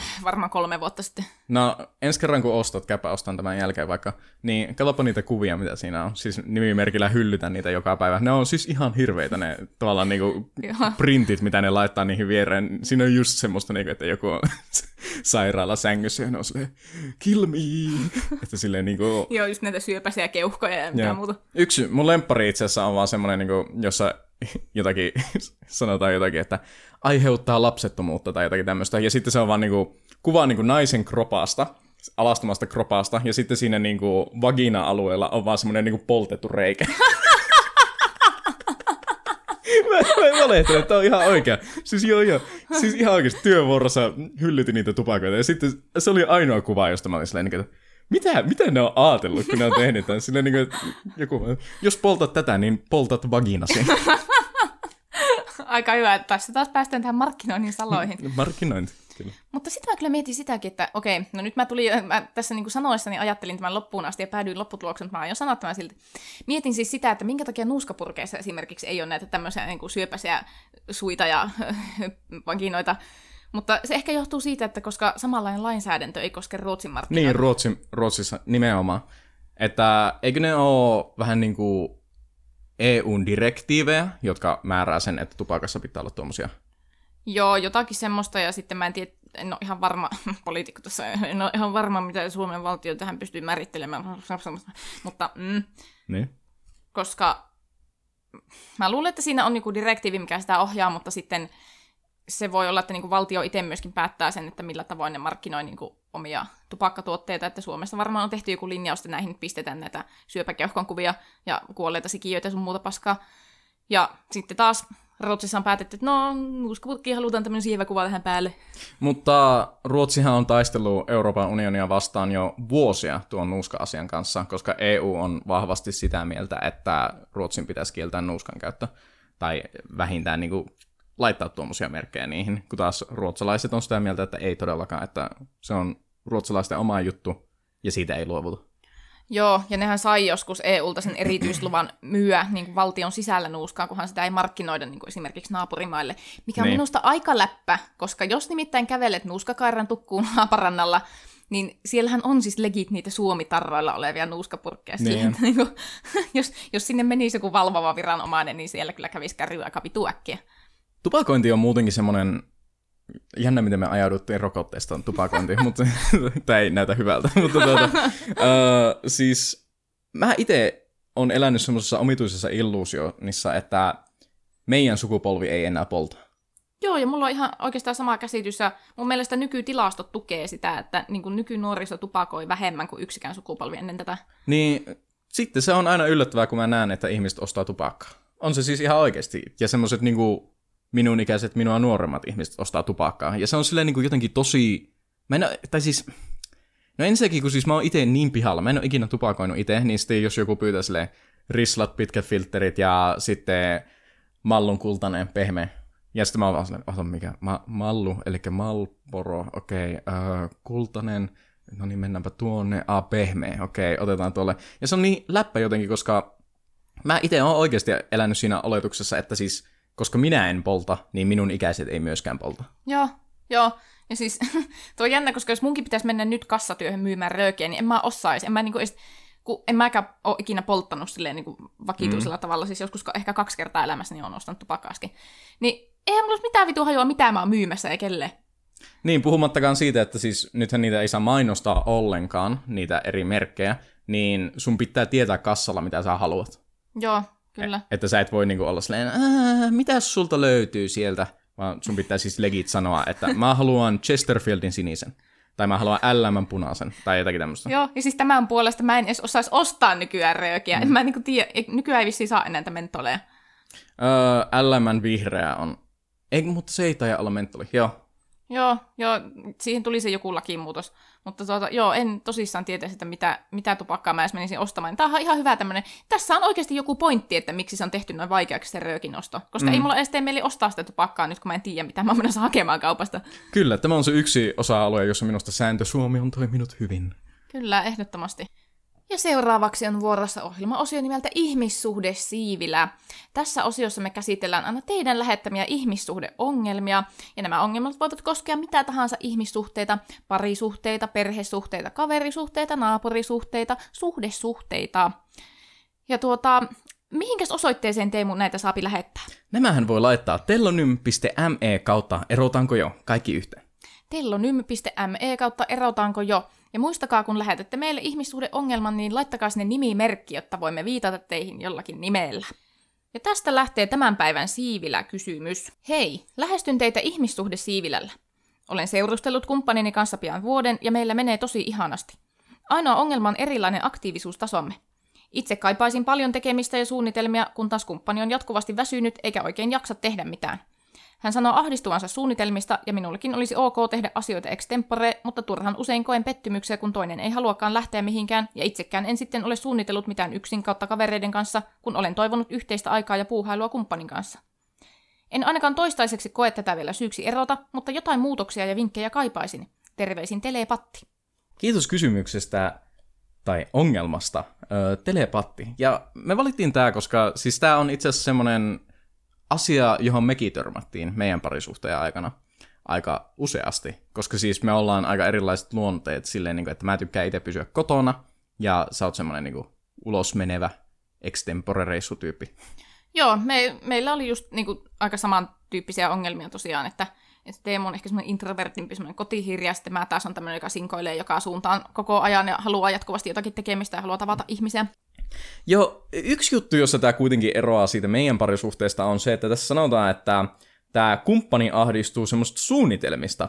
<laughs> varmaan kolme vuotta sitten. No, ensi kerran kun ostat, käypä ostan tämän jälkeen vaikka, niin katsoppa niitä kuvia, mitä siinä on. Siis nimimerkillä hyllytän niitä joka päivä. Ne on siis ihan hirveitä ne tavallaan niinku <laughs> printit, mitä ne laittaa niihin viereen. Siinä on just semmoista, niinku, että joku on <laughs> sairaala sängyssä ja ne on silleen, kill me! että silleen niinku... <laughs> Joo, just näitä syöpäisiä keuhkoja ja mitä muuta. Yksi, mun lemppari itse asiassa on vaan semmoinen, niinku, jossa <laughs> jotakin, <laughs> sanotaan jotakin, että aiheuttaa lapsettomuutta tai jotakin tämmöistä. Ja sitten se on vaan niinku, kuva niinku naisen kropasta, alastomasta kropasta, ja sitten siinä niinku vagina-alueella on vaan semmoinen niinku poltettu reikä. Mä, mä valehtelen, että on ihan oikea. Siis joo joo. Siis ihan oikeasti työvuorossa hyllytin niitä tupakoita. Ja sitten se oli ainoa kuva, josta mä olin silleen, niin että mitä, mitä ne on ajatellut, kun ne on tehnyt tämän? Silleen, niin kuin, joku, jos poltat tätä, niin poltat vaginasi. <laughs> Aika hyvä, että tässä taas päästään tähän markkinoinnin saloihin. Markkinointi, kyllä. Mutta sitten mä kyllä mietin sitäkin, että okei, no nyt mä tulin, mä tässä niin sanoessani ajattelin tämän loppuun asti ja päädyin lopputuloksen, mutta mä aion sanoa tämän silti. Mietin siis sitä, että minkä takia nuuskapurkeissa esimerkiksi ei ole näitä tämmöisiä niin kuin syöpäisiä suita ja <laughs> vaginoita, mutta se ehkä johtuu siitä, että koska samanlainen lainsäädäntö ei koske Ruotsin markkinoita. Niin, Ruotsin, Ruotsissa nimenomaan. Että eikö ne ole vähän niin kuin EUn direktiivejä, jotka määrää sen, että tupakassa pitää olla tuommoisia? Joo, jotakin semmoista, ja sitten mä en tiedä, en ole ihan varma, <laughs> poliitikko tässä, en ole ihan varma, mitä Suomen valtio tähän pystyy määrittelemään, mutta mm, niin. koska mä luulen, että siinä on joku direktiivi, mikä sitä ohjaa, mutta sitten se voi olla, että niin kuin valtio itse myöskin päättää sen, että millä tavoin ne markkinoi niin kuin omia tupakkatuotteita, että Suomessa varmaan on tehty joku linjaus, että näihin pistetään näitä syöpäkeuhkon kuvia ja kuolleita sikiöitä ja sun muuta paskaa. Ja sitten taas Ruotsissa on päätetty, että no, nuuskaputki halutaan tämmöinen sievä kuva tähän päälle. Mutta Ruotsihan on taistellut Euroopan unionia vastaan jo vuosia tuon nuuska-asian kanssa, koska EU on vahvasti sitä mieltä, että Ruotsin pitäisi kieltää nuuskan käyttö. Tai vähintään niin kuin laittaa tuommoisia merkkejä niihin, kun taas ruotsalaiset on sitä mieltä, että ei todellakaan, että se on ruotsalaisten oma juttu ja siitä ei luovuta. Joo, ja nehän sai joskus EUlta sen erityisluvan myyä niin kuin valtion sisällä nuuskaa, kunhan sitä ei markkinoida niin kuin esimerkiksi naapurimaille, mikä on niin. minusta aika läppä, koska jos nimittäin kävelet nuuskakairan tukkuun haaparannalla, niin siellähän on siis legit niitä suomitarroilla olevia nuuskapurkkeja. Niin. Siihen, niin kuin, <laughs> jos, jos sinne menisi joku valvova viranomainen, niin siellä kyllä kävisi kärryä aika äkkiä. Tupakointi on muutenkin semmoinen, jännä miten me ajauduttiin rokotteesta tupakointiin, mutta <laughs> tämä ei näytä hyvältä. <laughs> mutta tuota, uh, siis mä itse on elänyt semmoisessa omituisessa illuusionissa, että meidän sukupolvi ei enää polta. Joo, ja mulla on ihan oikeastaan sama käsitys, ja mun mielestä nykytilastot tukee sitä, että niin kuin nykynuoriso tupakoi vähemmän kuin yksikään sukupolvi ennen tätä. Niin sitten se on aina yllättävää, kun mä näen, että ihmiset ostaa tupakkaa. On se siis ihan oikeasti. Ja semmoiset niin minun ikäiset, minua nuoremmat ihmiset ostaa tupakkaa. Ja se on silleen niin kuin jotenkin tosi... Mä en, tai siis No ensinnäkin, kun siis mä oon itse niin pihalla, mä en ole ikinä tupakoinut itse, niin sitten jos joku pyytää silleen rislat, pitkät filterit ja sitten mallun kultainen pehme. Ja sitten mä oon vaan silleen, mikä, ma- mallu, eli malporo, okei, okay, uh, kultainen, no niin mennäänpä tuonne, a pehmeä, okei, okay, otetaan tuolle. Ja se on niin läppä jotenkin, koska mä itse oon oikeasti elänyt siinä oletuksessa, että siis, koska minä en polta, niin minun ikäiset ei myöskään polta. Joo, joo. Ja siis <laughs> tuo on jännä, koska jos munkin pitäisi mennä nyt kassatyöhön myymään röökiä, niin en mä osaisi. En mä niinku edes, kun en mäkään ole ikinä polttanut silleen niinku vakituisella mm. tavalla, siis joskus ehkä kaksi kertaa elämässäni on ostanut tupakkaaskin. Niin eihän mulla mitään vitu hajua, mitä mä oon myymässä ja kelle. Niin, puhumattakaan siitä, että siis nythän niitä ei saa mainostaa ollenkaan, niitä eri merkkejä, niin sun pitää tietää kassalla, mitä sä haluat. Joo, kyllä. E- että sä et voi niinku olla silleen, mitä sulta löytyy sieltä? vaan sun pitää siis legit sanoa, että mä haluan Chesterfieldin sinisen. Tai mä haluan LM punaisen, tai jotakin tämmöistä. Joo, ja siis tämän puolesta mä en edes osaisi ostaa nykyään röökiä. Mm. En mä niinku tiedä, nykyään ei vissiin saa enää näitä mentoleja. Öö, LM vihreä on. Ei, mutta se ei taida olla mentoli. Joo, Joo, joo, siihen tuli se joku lakimuutos. Mutta tuota, joo, en tosissaan tietäisi, että mitä, mitä tupakkaa mä edes menisin ostamaan. Tämä on ihan hyvä tämmöinen. Tässä on oikeasti joku pointti, että miksi se on tehty noin vaikeaksi se röökinosto. Koska mm. ei mulla edes tee mieli ostaa sitä tupakkaa nyt, kun mä en tiedä, mitä mä menen hakemaan kaupasta. Kyllä, tämä on se yksi osa-alue, jossa minusta sääntö Suomi on toiminut hyvin. Kyllä, ehdottomasti. Ja seuraavaksi on vuorossa ohjelma-osio nimeltä Ihmissuhde Siivilä. Tässä osiossa me käsitellään aina teidän lähettämiä ihmissuhdeongelmia, ja nämä ongelmat voivat koskea mitä tahansa ihmissuhteita, parisuhteita, perhesuhteita, kaverisuhteita, naapurisuhteita, suhdesuhteita. Ja tuota, mihinkäs osoitteeseen Teemu näitä saapi lähettää? Nämähän voi laittaa tellonym.me kautta erotanko jo, kaikki yhteen. tellonym.me kautta erotanko jo, ja muistakaa, kun lähetätte meille ihmissuhdeongelman, niin laittakaa sinne nimimerkki, jotta voimme viitata teihin jollakin nimellä. Ja tästä lähtee tämän päivän Siivilä kysymys. Hei, lähestyn teitä ihmissuhde Siivilällä. Olen seurustellut kumppanini kanssa pian vuoden ja meillä menee tosi ihanasti. Ainoa ongelma on erilainen aktiivisuustasomme. Itse kaipaisin paljon tekemistä ja suunnitelmia, kun taas kumppani on jatkuvasti väsynyt eikä oikein jaksa tehdä mitään. Hän sanoo ahdistuvansa suunnitelmista, ja minullekin olisi ok tehdä asioita extempore, mutta turhan usein koen pettymyksiä, kun toinen ei haluakaan lähteä mihinkään, ja itsekään en sitten ole suunnitellut mitään yksin kautta kavereiden kanssa, kun olen toivonut yhteistä aikaa ja puuhailua kumppanin kanssa. En ainakaan toistaiseksi koe tätä vielä syyksi erota, mutta jotain muutoksia ja vinkkejä kaipaisin. Terveisin Telepatti. Kiitos kysymyksestä tai ongelmasta, öö, telepatti. Ja me valittiin tämä, koska siis tämä on itse asiassa semmoinen asia, johon mekin törmättiin meidän parisuhteen aikana aika useasti, koska siis me ollaan aika erilaiset luonteet silleen, niin että mä tykkään itse pysyä kotona, ja sä oot semmoinen niin ulos menevä extempore-reissutyyppi. Joo, me, meillä oli just niin kuin, aika samantyyppisiä ongelmia tosiaan, että, että Teemu on ehkä semmoinen introvertimpi, semmoinen kotihirja, sitten mä taas on tämmöinen, joka sinkoilee joka suuntaan koko ajan ja haluaa jatkuvasti jotakin tekemistä ja haluaa tavata ihmisiä. Joo, yksi juttu, jossa tämä kuitenkin eroaa siitä meidän parisuhteesta, on se, että tässä sanotaan, että tämä kumppani ahdistuu semmoista suunnitelmista,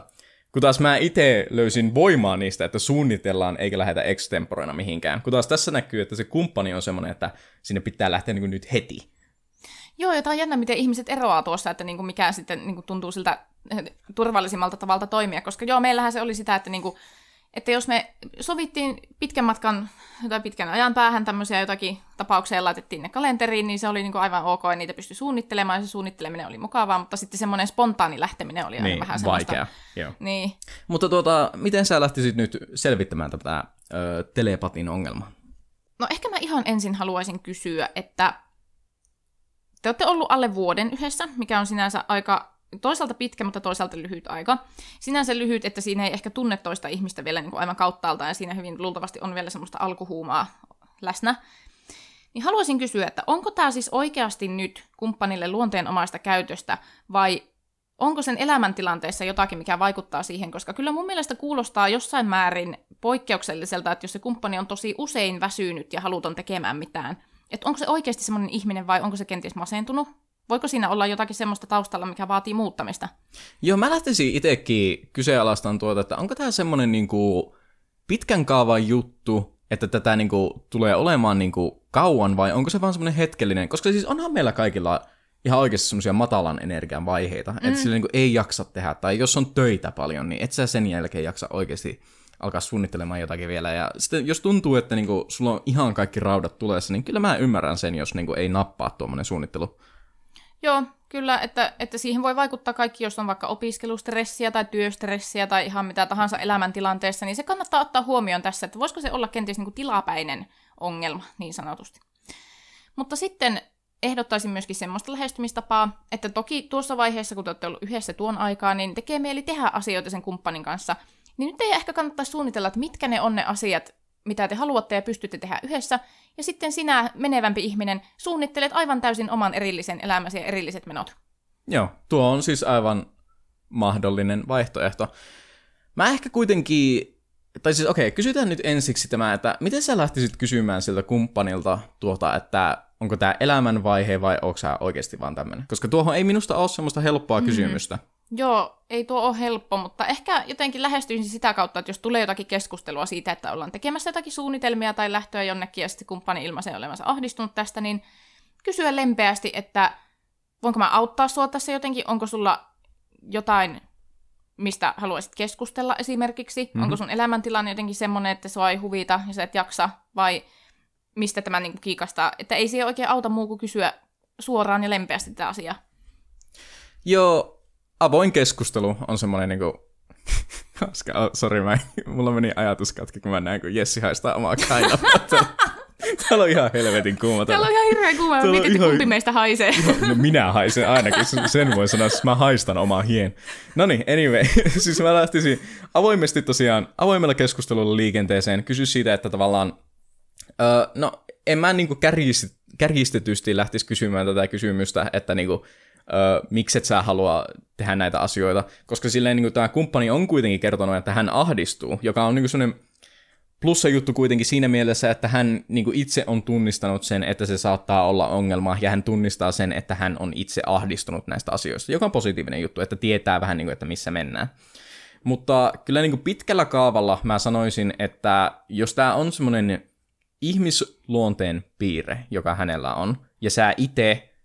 kun taas mä itse löysin voimaa niistä, että suunnitellaan eikä lähdetä extemporeina mihinkään. Kun taas tässä näkyy, että se kumppani on semmoinen, että sinne pitää lähteä niin nyt heti. Joo, ja tämä on jännä, miten ihmiset eroaa tuossa, että niin kuin mikä sitten niin kuin tuntuu siltä turvallisimmalta tavalta toimia, koska joo, meillähän se oli sitä, että niin kuin että jos me sovittiin pitkän matkan tai pitkän ajan päähän tämmöisiä jotakin tapauksia laitettiin ne kalenteriin, niin se oli niinku aivan ok, ja niitä pystyi suunnittelemaan, ja se suunnitteleminen oli mukavaa, mutta sitten semmoinen spontaani lähteminen oli niin, vähän semmoista. vaikea. Joo. Niin. Mutta tuota, miten sä lähtisit nyt selvittämään tätä ö, telepatin ongelmaa? No ehkä mä ihan ensin haluaisin kysyä, että te olette ollut alle vuoden yhdessä, mikä on sinänsä aika toisaalta pitkä, mutta toisaalta lyhyt aika. Sinänsä lyhyt, että siinä ei ehkä tunne toista ihmistä vielä niin kuin aivan kauttaalta, ja siinä hyvin luultavasti on vielä semmoista alkuhuumaa läsnä. Niin haluaisin kysyä, että onko tämä siis oikeasti nyt kumppanille luonteenomaista käytöstä, vai onko sen elämäntilanteessa jotakin, mikä vaikuttaa siihen, koska kyllä mun mielestä kuulostaa jossain määrin poikkeukselliselta, että jos se kumppani on tosi usein väsynyt ja haluton tekemään mitään, että onko se oikeasti semmoinen ihminen vai onko se kenties masentunut? Voiko siinä olla jotakin semmoista taustalla, mikä vaatii muuttamista? Joo, mä lähtisin itsekin kyseenalaistaan tuota, että onko tämä semmoinen niinku pitkän kaavan juttu, että tätä niinku tulee olemaan niinku kauan vai onko se vaan semmoinen hetkellinen? Koska siis onhan meillä kaikilla ihan oikeasti semmoisia matalan energian vaiheita, mm. että sillä niinku ei jaksa tehdä, tai jos on töitä paljon, niin et sä sen jälkeen jaksa oikeasti alkaa suunnittelemaan jotakin vielä. Ja sitten jos tuntuu, että niinku sulla on ihan kaikki raudat tulessa, niin kyllä mä ymmärrän sen, jos niinku ei nappaa tuommoinen suunnittelu. Joo, kyllä, että, että siihen voi vaikuttaa kaikki, jos on vaikka opiskelustressiä tai työstressiä tai ihan mitä tahansa elämäntilanteessa, niin se kannattaa ottaa huomioon tässä, että voisiko se olla kenties niin kuin tilapäinen ongelma, niin sanotusti. Mutta sitten ehdottaisin myöskin semmoista lähestymistapaa, että toki tuossa vaiheessa, kun te olette ollut yhdessä tuon aikaa, niin tekee mieli tehdä asioita sen kumppanin kanssa, niin nyt ei ehkä kannattaisi suunnitella, että mitkä ne on ne asiat, mitä te haluatte ja pystytte tehdä yhdessä, ja sitten sinä, menevämpi ihminen, suunnittelet aivan täysin oman erillisen elämäsi ja erilliset menot. Joo, tuo on siis aivan mahdollinen vaihtoehto. Mä ehkä kuitenkin, tai siis okei, okay, kysytään nyt ensiksi tämä, että miten sä lähtisit kysymään siltä kumppanilta tuota, että onko tämä elämänvaihe vai onko sä oikeasti vaan tämmöinen? Koska tuohon ei minusta ole semmoista helppoa mm. kysymystä. Joo, ei tuo ole helppo, mutta ehkä jotenkin lähestyisin sitä kautta, että jos tulee jotakin keskustelua siitä, että ollaan tekemässä jotakin suunnitelmia tai lähtöä jonnekin ja sitten kumppani ilmaisee olevansa ahdistunut tästä, niin kysyä lempeästi, että voinko mä auttaa sua tässä jotenkin, onko sulla jotain, mistä haluaisit keskustella esimerkiksi, mm-hmm. onko sun elämäntilanne jotenkin semmoinen, että sua ei huvita ja sä et jaksa, vai mistä tämä niinku kiikastaa, että ei siihen oikein auta muu kuin kysyä suoraan ja lempeästi tätä asiaa. Joo, avoin keskustelu on semmoinen niinku... <laughs> Koska, oh, sori, mä, mulla meni ajatus katki, kun mä näen, kun Jessi haistaa omaa kainaloa. <laughs> Täällä on ihan helvetin kuuma. Täällä on ihan hirveän kuuma. Mietit, että ihan... kumpi meistä haisee. No minä haisen ainakin. Sen voi sanoa, että mä haistan omaa hien. No niin, anyway. <laughs> siis mä lähtisin avoimesti tosiaan, avoimella keskustelulla liikenteeseen. Kysy siitä, että tavallaan... Uh, no, en mä niinku kärjistetysti lähtisi kysymään tätä kysymystä, että niinku, öö, miksi et sä halua tehdä näitä asioita, koska silleen niin tämä kumppani on kuitenkin kertonut, että hän ahdistuu, joka on niin sellainen plussa juttu kuitenkin siinä mielessä, että hän niin itse on tunnistanut sen, että se saattaa olla ongelma, ja hän tunnistaa sen, että hän on itse ahdistunut näistä asioista, joka on positiivinen juttu, että tietää vähän, niin kuin, että missä mennään. Mutta kyllä niin kuin pitkällä kaavalla mä sanoisin, että jos tämä on semmoinen ihmisluonteen piirre, joka hänellä on, ja sä itse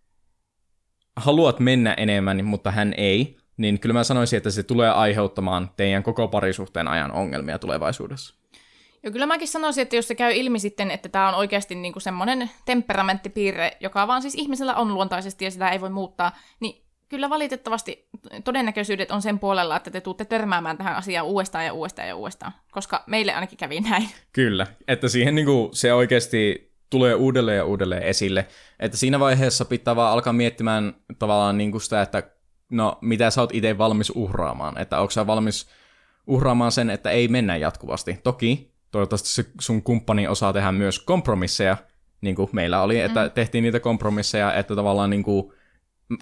haluat mennä enemmän, mutta hän ei, niin kyllä mä sanoisin, että se tulee aiheuttamaan teidän koko parisuhteen ajan ongelmia tulevaisuudessa. Joo, kyllä mäkin sanoisin, että jos se käy ilmi sitten, että tämä on oikeasti niinku semmoinen temperamenttipiirre, joka vaan siis ihmisellä on luontaisesti ja sitä ei voi muuttaa, niin kyllä valitettavasti todennäköisyydet on sen puolella, että te tuutte törmäämään tähän asiaan uudestaan ja uudestaan ja uudestaan, koska meille ainakin kävi näin. Kyllä, että siihen niinku se oikeasti tulee uudelleen ja uudelleen esille. Että siinä vaiheessa pitää vaan alkaa miettimään tavallaan niin kuin sitä, että no mitä sä oot itse valmis uhraamaan. Että onko sä valmis uhraamaan sen, että ei mennä jatkuvasti. Toki toivottavasti se sun kumppani osaa tehdä myös kompromisseja, niin kuin meillä oli, että mm. tehtiin niitä kompromisseja, että tavallaan niin kuin,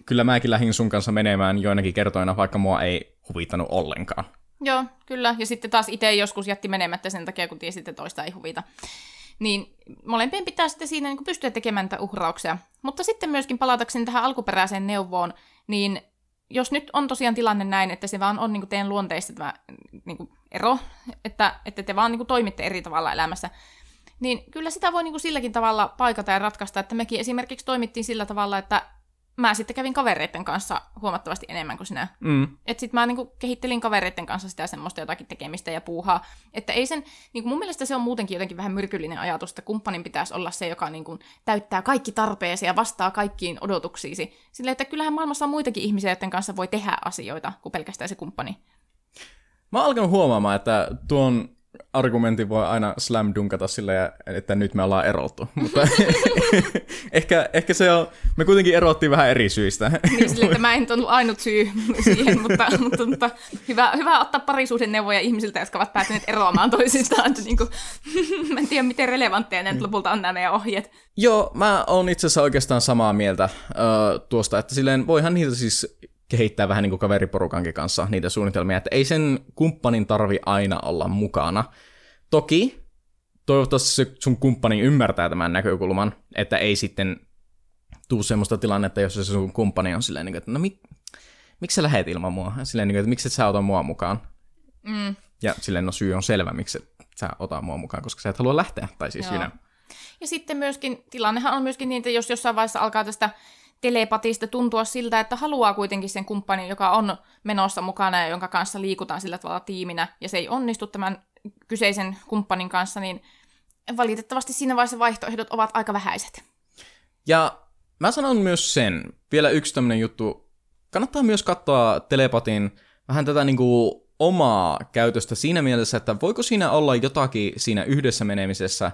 kyllä mäkin lähdin sun kanssa menemään joinakin kertoina, vaikka mua ei huvittanut ollenkaan. Joo, kyllä. Ja sitten taas itse joskus jätti menemättä sen takia, kun tiesi, että toista ei huvita. Niin molempien pitää sitten siinä niin pystyä tekemään uhrauksia. Mutta sitten myöskin palatakseni tähän alkuperäiseen neuvoon, niin jos nyt on tosiaan tilanne näin, että se vaan on niin kuin teidän luonteista tämä niin kuin ero, että, että te vaan niin kuin toimitte eri tavalla elämässä, niin kyllä sitä voi niin kuin silläkin tavalla paikata ja ratkaista, että mekin esimerkiksi toimittiin sillä tavalla, että mä sitten kävin kavereiden kanssa huomattavasti enemmän kuin sinä. Mm. Että sitten mä niinku kehittelin kavereiden kanssa sitä semmoista jotakin tekemistä ja puuhaa. Että ei sen, niinku mun mielestä se on muutenkin jotenkin vähän myrkyllinen ajatus, että kumppanin pitäisi olla se, joka niinku täyttää kaikki tarpeesi ja vastaa kaikkiin odotuksiisi. Sillä että kyllähän maailmassa on muitakin ihmisiä, joiden kanssa voi tehdä asioita kuin pelkästään se kumppani. Mä oon alkanut huomaamaan, että tuon argumentin voi aina slam dunkata sille, että nyt me ollaan erottu. Mutta <laughs> ehkä, ehkä se on, me kuitenkin erottiin vähän eri syistä. niin sille, että mä en ollut ainut syy siihen, mutta, mutta, mutta hyvä, hyvä ottaa parisuuden neuvoja ihmisiltä, jotka ovat päätyneet eroamaan toisistaan. Niin kuin, <laughs> mä en tiedä, miten relevantteja ne lopulta on nämä meidän ohjeet. Joo, mä oon itse asiassa oikeastaan samaa mieltä äh, tuosta, että silleen voihan niitä siis kehittää vähän niin kuin kaveriporukankin kanssa niitä suunnitelmia, että ei sen kumppanin tarvi aina olla mukana. Toki toivottavasti se sun kumppani ymmärtää tämän näkökulman, että ei sitten tuu semmoista tilannetta, jossa se sun kumppani on silleen, niin että no mit, miksi sä lähet ilman mua? Silleen, niin että miksi et sä ota mua mukaan? Mm. Ja silleen, no syy on selvä, miksi et sä ota mua mukaan, koska sä et halua lähteä, tai siis Joo. minä. Ja sitten myöskin, tilannehan on myöskin niin, että jos jossain vaiheessa alkaa tästä telepatista tuntua siltä, että haluaa kuitenkin sen kumppanin, joka on menossa mukana ja jonka kanssa liikutaan sillä tavalla tiiminä, ja se ei onnistu tämän kyseisen kumppanin kanssa, niin valitettavasti siinä vaiheessa vaihtoehdot ovat aika vähäiset. Ja mä sanon myös sen, vielä yksi tämmönen juttu, kannattaa myös katsoa telepatin vähän tätä niinku omaa käytöstä siinä mielessä, että voiko siinä olla jotakin siinä yhdessä menemisessä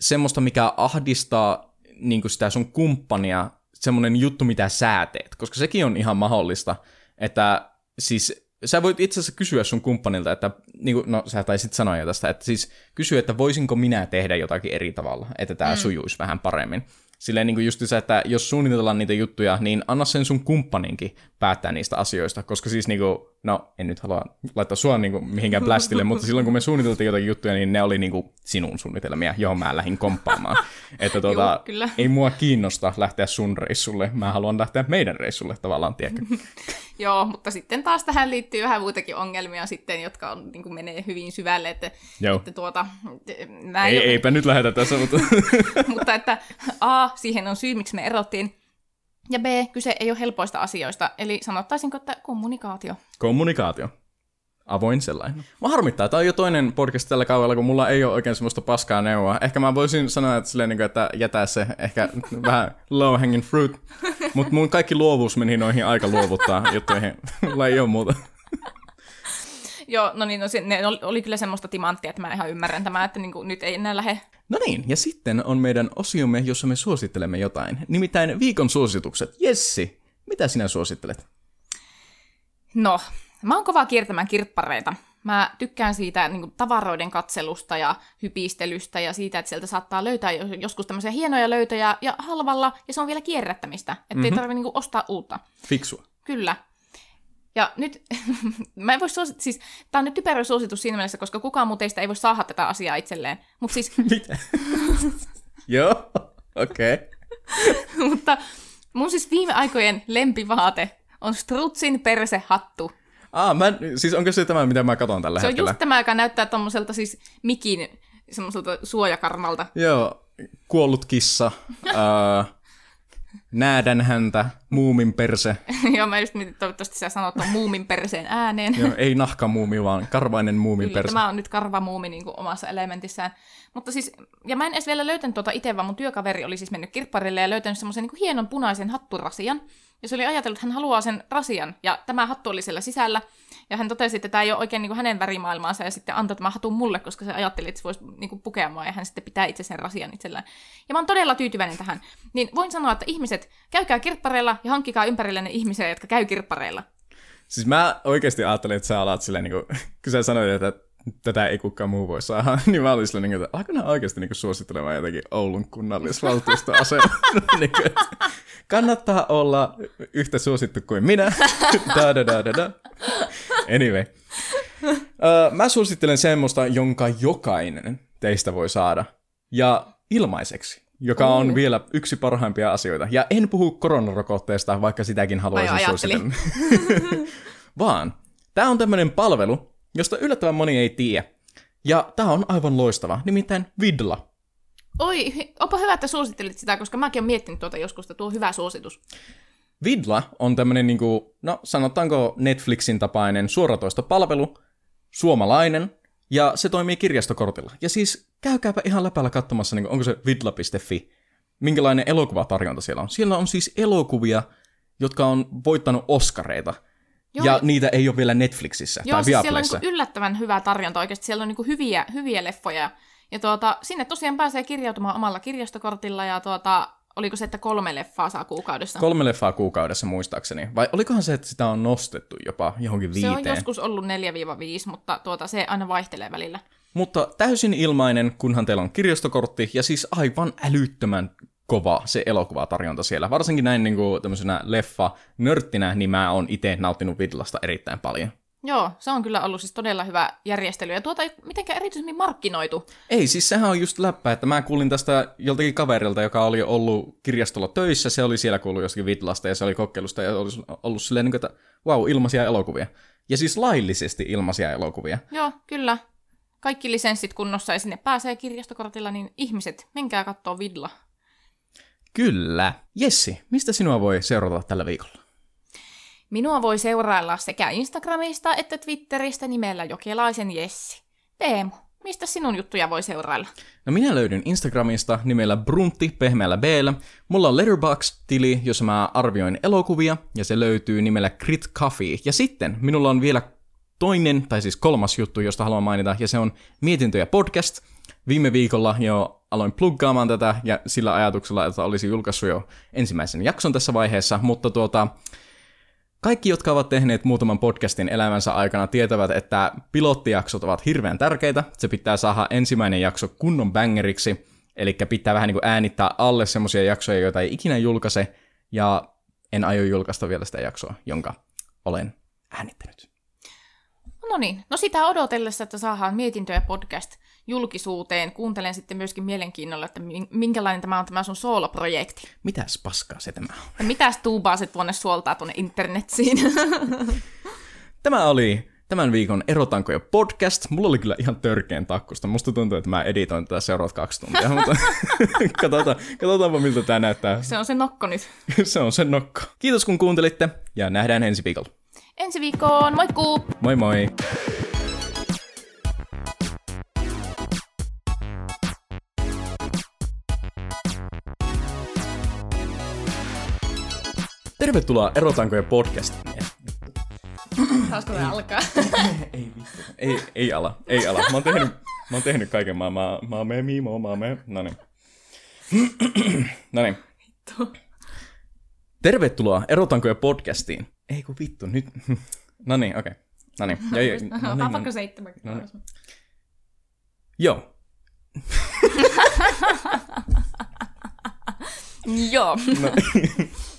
semmoista, mikä ahdistaa niinku sitä sun kumppania, semmoinen juttu, mitä sä teet, koska sekin on ihan mahdollista, että siis sä voit itse asiassa kysyä sun kumppanilta, että niin kuin, no sä taisit sanoa jo tästä, että siis kysyä, että voisinko minä tehdä jotakin eri tavalla, että tämä mm. sujuisi vähän paremmin. Silleen niin kuin just se, että jos suunnitellaan niitä juttuja, niin anna sen sun kumppaninkin päättää niistä asioista, koska siis niin kuin, no en nyt halua laittaa sua niin kuin mihinkään blästille, mutta silloin kun me suunniteltiin jotakin juttuja, niin ne oli niin kuin sinun suunnitelmia, johon mä lähdin komppaamaan. <laughs> että tuota, Joo, kyllä. ei mua kiinnosta lähteä sun reissulle, mä haluan lähteä meidän reissulle tavallaan, tiedätkö? <laughs> Joo, mutta sitten taas tähän liittyy vähän muitakin ongelmia sitten, jotka on, niin kuin menee hyvin syvälle, että, Joo. että tuota, mä Ei, eipä nyt lähetä tässä, mutta... <laughs> mutta että A, siihen on syy, miksi me erottiin, ja B, kyse ei ole helpoista asioista, eli sanottaisinko, että kommunikaatio. Kommunikaatio. Avoin sellainen. Mä harmittaa, tämä on jo toinen podcast tällä kaudella, kun mulla ei ole oikein semmoista paskaa neuvoa. Ehkä mä voisin sanoa, että, silleen, niin kuin, että jätä se ehkä <laughs> vähän low hanging fruit, mutta mun kaikki luovuus meni noihin aika luovuttaa juttuihin. <laughs> Mulla ei ole muuta. Joo, no niin, no se, ne oli, oli kyllä semmoista timanttia, että mä ihan ymmärrän tämän, että niin kuin, nyt ei enää lähde. No niin, ja sitten on meidän osiomme, jossa me suosittelemme jotain. Nimittäin viikon suositukset. Jessi, mitä sinä suosittelet? No, mä oon kova kiertämään kirppareita. Mä tykkään siitä niin kuin, tavaroiden katselusta ja hypistelystä ja siitä, että sieltä saattaa löytää jo- joskus tämmöisiä hienoja löytöjä ja halvalla, ja se on vielä kierrättämistä, ettei Mhm. mm-hmm. tarvitse niin kuin, ostaa uutta. Fiksua. Kyllä. Ja nyt, <laughs> mä en voi suosittaa, siis tää on nyt typerä suositus siinä mielessä, koska kukaan muu teistä ei voi saada tätä asiaa itselleen. Mutta siis, <laughs> Mitä? <laughs> Joo, okei. Okay. mutta mun siis viime aikojen lempivaate on Strutsin persehattu. Ah, mä, siis onko se tämä, mitä mä katson tällä Se on hetkellä? just tämä, joka näyttää tommoselta siis mikin semmoiselta suojakarmalta. Joo, kuollut kissa, ää, näädän häntä, muumin perse. <laughs> Joo, mä just mietin, toivottavasti sä sanot ton muumin perseen ääneen. Joo, ei nahkamuumi, vaan karvainen muumin perse. tämä on nyt karvamuumi niin kuin omassa elementissään. Mutta siis, ja mä en edes vielä löytänyt tuota itse, vaan mun työkaveri oli siis mennyt kirpparille ja löytänyt semmoisen niin hienon punaisen hatturasian. Ja se oli ajatellut, että hän haluaa sen rasian, ja tämä hattu oli siellä sisällä. Ja hän totesi, että tämä ei ole oikein niin kuin hänen värimaailmaansa, ja sitten antoi tämän hatun mulle, koska se ajatteli, että se voisi niin kuin pukea mua, ja hän sitten pitää itse sen rasian itsellään. Ja mä oon todella tyytyväinen tähän. Niin voin sanoa, että ihmiset, käykää kirppareilla ja hankkikaa ympärillenne ihmisiä, jotka käy kirppareilla. Siis mä oikeasti ajattelin, että sä alat silleen, niin kuin, <laughs> kun sä sanoit, että <laughs> tätä ei kukaan muu voi saada, <laughs> niin mä olin silleen, että alko nää oikeasti niin suosittelemaan jotenkin Oulun kunnallisvaltuustoasemaa. <laughs> niin kuin, että kannattaa olla yhtä suosittu kuin minä. da, da, da, da, da. Anyway. Uh, mä suosittelen semmoista, jonka jokainen teistä voi saada. Ja ilmaiseksi, joka on vielä yksi parhaimpia asioita. Ja en puhu koronarokotteesta, vaikka sitäkin haluaisin ajattelin. suositella. Vaan tämä on tämmöinen palvelu, josta yllättävän moni ei tiedä. Ja tämä on aivan loistava, nimittäin Vidla. Oi, onpa hyvä, että suosittelit sitä, koska mäkin olen miettinyt tuota joskus, että tuo on hyvä suositus. Vidla on tämmöinen, niinku, no sanotaanko Netflixin tapainen suoratoista palvelu, suomalainen, ja se toimii kirjastokortilla. Ja siis käykääpä ihan läpällä katsomassa, niin onko se vidla.fi, minkälainen elokuvatarjonta siellä on. Siellä on siis elokuvia, jotka on voittanut Oscareita, Joo. ja niitä ei ole vielä Netflixissä Joo, tai siis siellä on niinku yllättävän hyvä tarjonta oikeasti. Siellä on niinku hyviä, hyviä leffoja. Ja tuota, sinne tosiaan pääsee kirjautumaan omalla kirjastokortilla ja tuota, oliko se, että kolme leffaa saa kuukaudessa? Kolme leffaa kuukaudessa muistaakseni. Vai olikohan se, että sitä on nostettu jopa johonkin se on viiteen? joskus ollut 4-5, mutta tuota, se aina vaihtelee välillä. Mutta täysin ilmainen, kunhan teillä on kirjastokortti, ja siis aivan älyttömän kova se elokuvatarjonta siellä. Varsinkin näin niin kuin tämmöisenä leffa-nörttinä, niin mä oon itse nauttinut Vidlasta erittäin paljon. Joo, se on kyllä ollut siis todella hyvä järjestely. Ja tuota ei mitenkään erityisemmin markkinoitu. Ei, siis sehän on just läppä, että mä kuulin tästä joltakin kaverilta, joka oli ollut kirjastolla töissä, se oli siellä kuullut joskin Vitlasta ja se oli kokeilusta ja oli ollut silleen, niin kuin, että wow, ilmaisia elokuvia. Ja siis laillisesti ilmaisia elokuvia. Joo, kyllä. Kaikki lisenssit kunnossa ja sinne pääsee kirjastokortilla, niin ihmiset, menkää kattoo Vidla. Kyllä. Jessi, mistä sinua voi seurata tällä viikolla? Minua voi seurailla sekä Instagramista että Twitteristä nimellä Jokelaisen Jessi. Teemu, mistä sinun juttuja voi seurailla? No minä löydyn Instagramista nimellä Bruntti pehmeällä b Mulla on Letterboxd-tili, jossa mä arvioin elokuvia, ja se löytyy nimellä Crit Coffee. Ja sitten minulla on vielä toinen, tai siis kolmas juttu, josta haluan mainita, ja se on Mietintöjä podcast. Viime viikolla jo aloin pluggaamaan tätä, ja sillä ajatuksella, että olisi julkaissut jo ensimmäisen jakson tässä vaiheessa, mutta tuota, kaikki, jotka ovat tehneet muutaman podcastin elämänsä aikana, tietävät, että pilottijaksot ovat hirveän tärkeitä. Se pitää saada ensimmäinen jakso kunnon bangeriksi, eli pitää vähän niin kuin äänittää alle semmoisia jaksoja, joita ei ikinä julkaise, ja en aio julkaista vielä sitä jaksoa, jonka olen äänittänyt. No niin, no sitä odotellessa, että saadaan mietintöjä podcast julkisuuteen. Kuuntelen sitten myöskin mielenkiinnolla, että minkälainen tämä on tämä sun sooloprojekti. Mitäs paskaa se tämä on? Ja mitäs tuubaa se tuonne suoltaa tuonne internetsiin? <laughs> tämä oli tämän viikon Erotankoja podcast. Mulla oli kyllä ihan törkeen takkusta. Musta tuntuu, että mä editoin tätä seuraavat kaksi tuntia, mutta <laughs> katsotaan, katsotaanpa miltä tämä näyttää. Se on se nokko nyt. <laughs> se on se nokko. Kiitos kun kuuntelitte ja nähdään ensi viikolla. Ensi viikkoon, moikkuu! Moi moi! Tervetuloa Erotankojen podcastiin. Saisiko me alkaa? ei vittu. Ei, ei ala, ei ala. Mä oon tehnyt, mä oon tehnyt kaiken. Mä, mä, mä me mimo, mä me. Noniin. Noniin. Tervetuloa Erotankojen podcastiin. Ei kun vittu, nyt. No niin, okei. Okay. No niin. Ja, ja, no, niin, vaikka seitsemän. No niin. Joo. Joo. No. <laughs>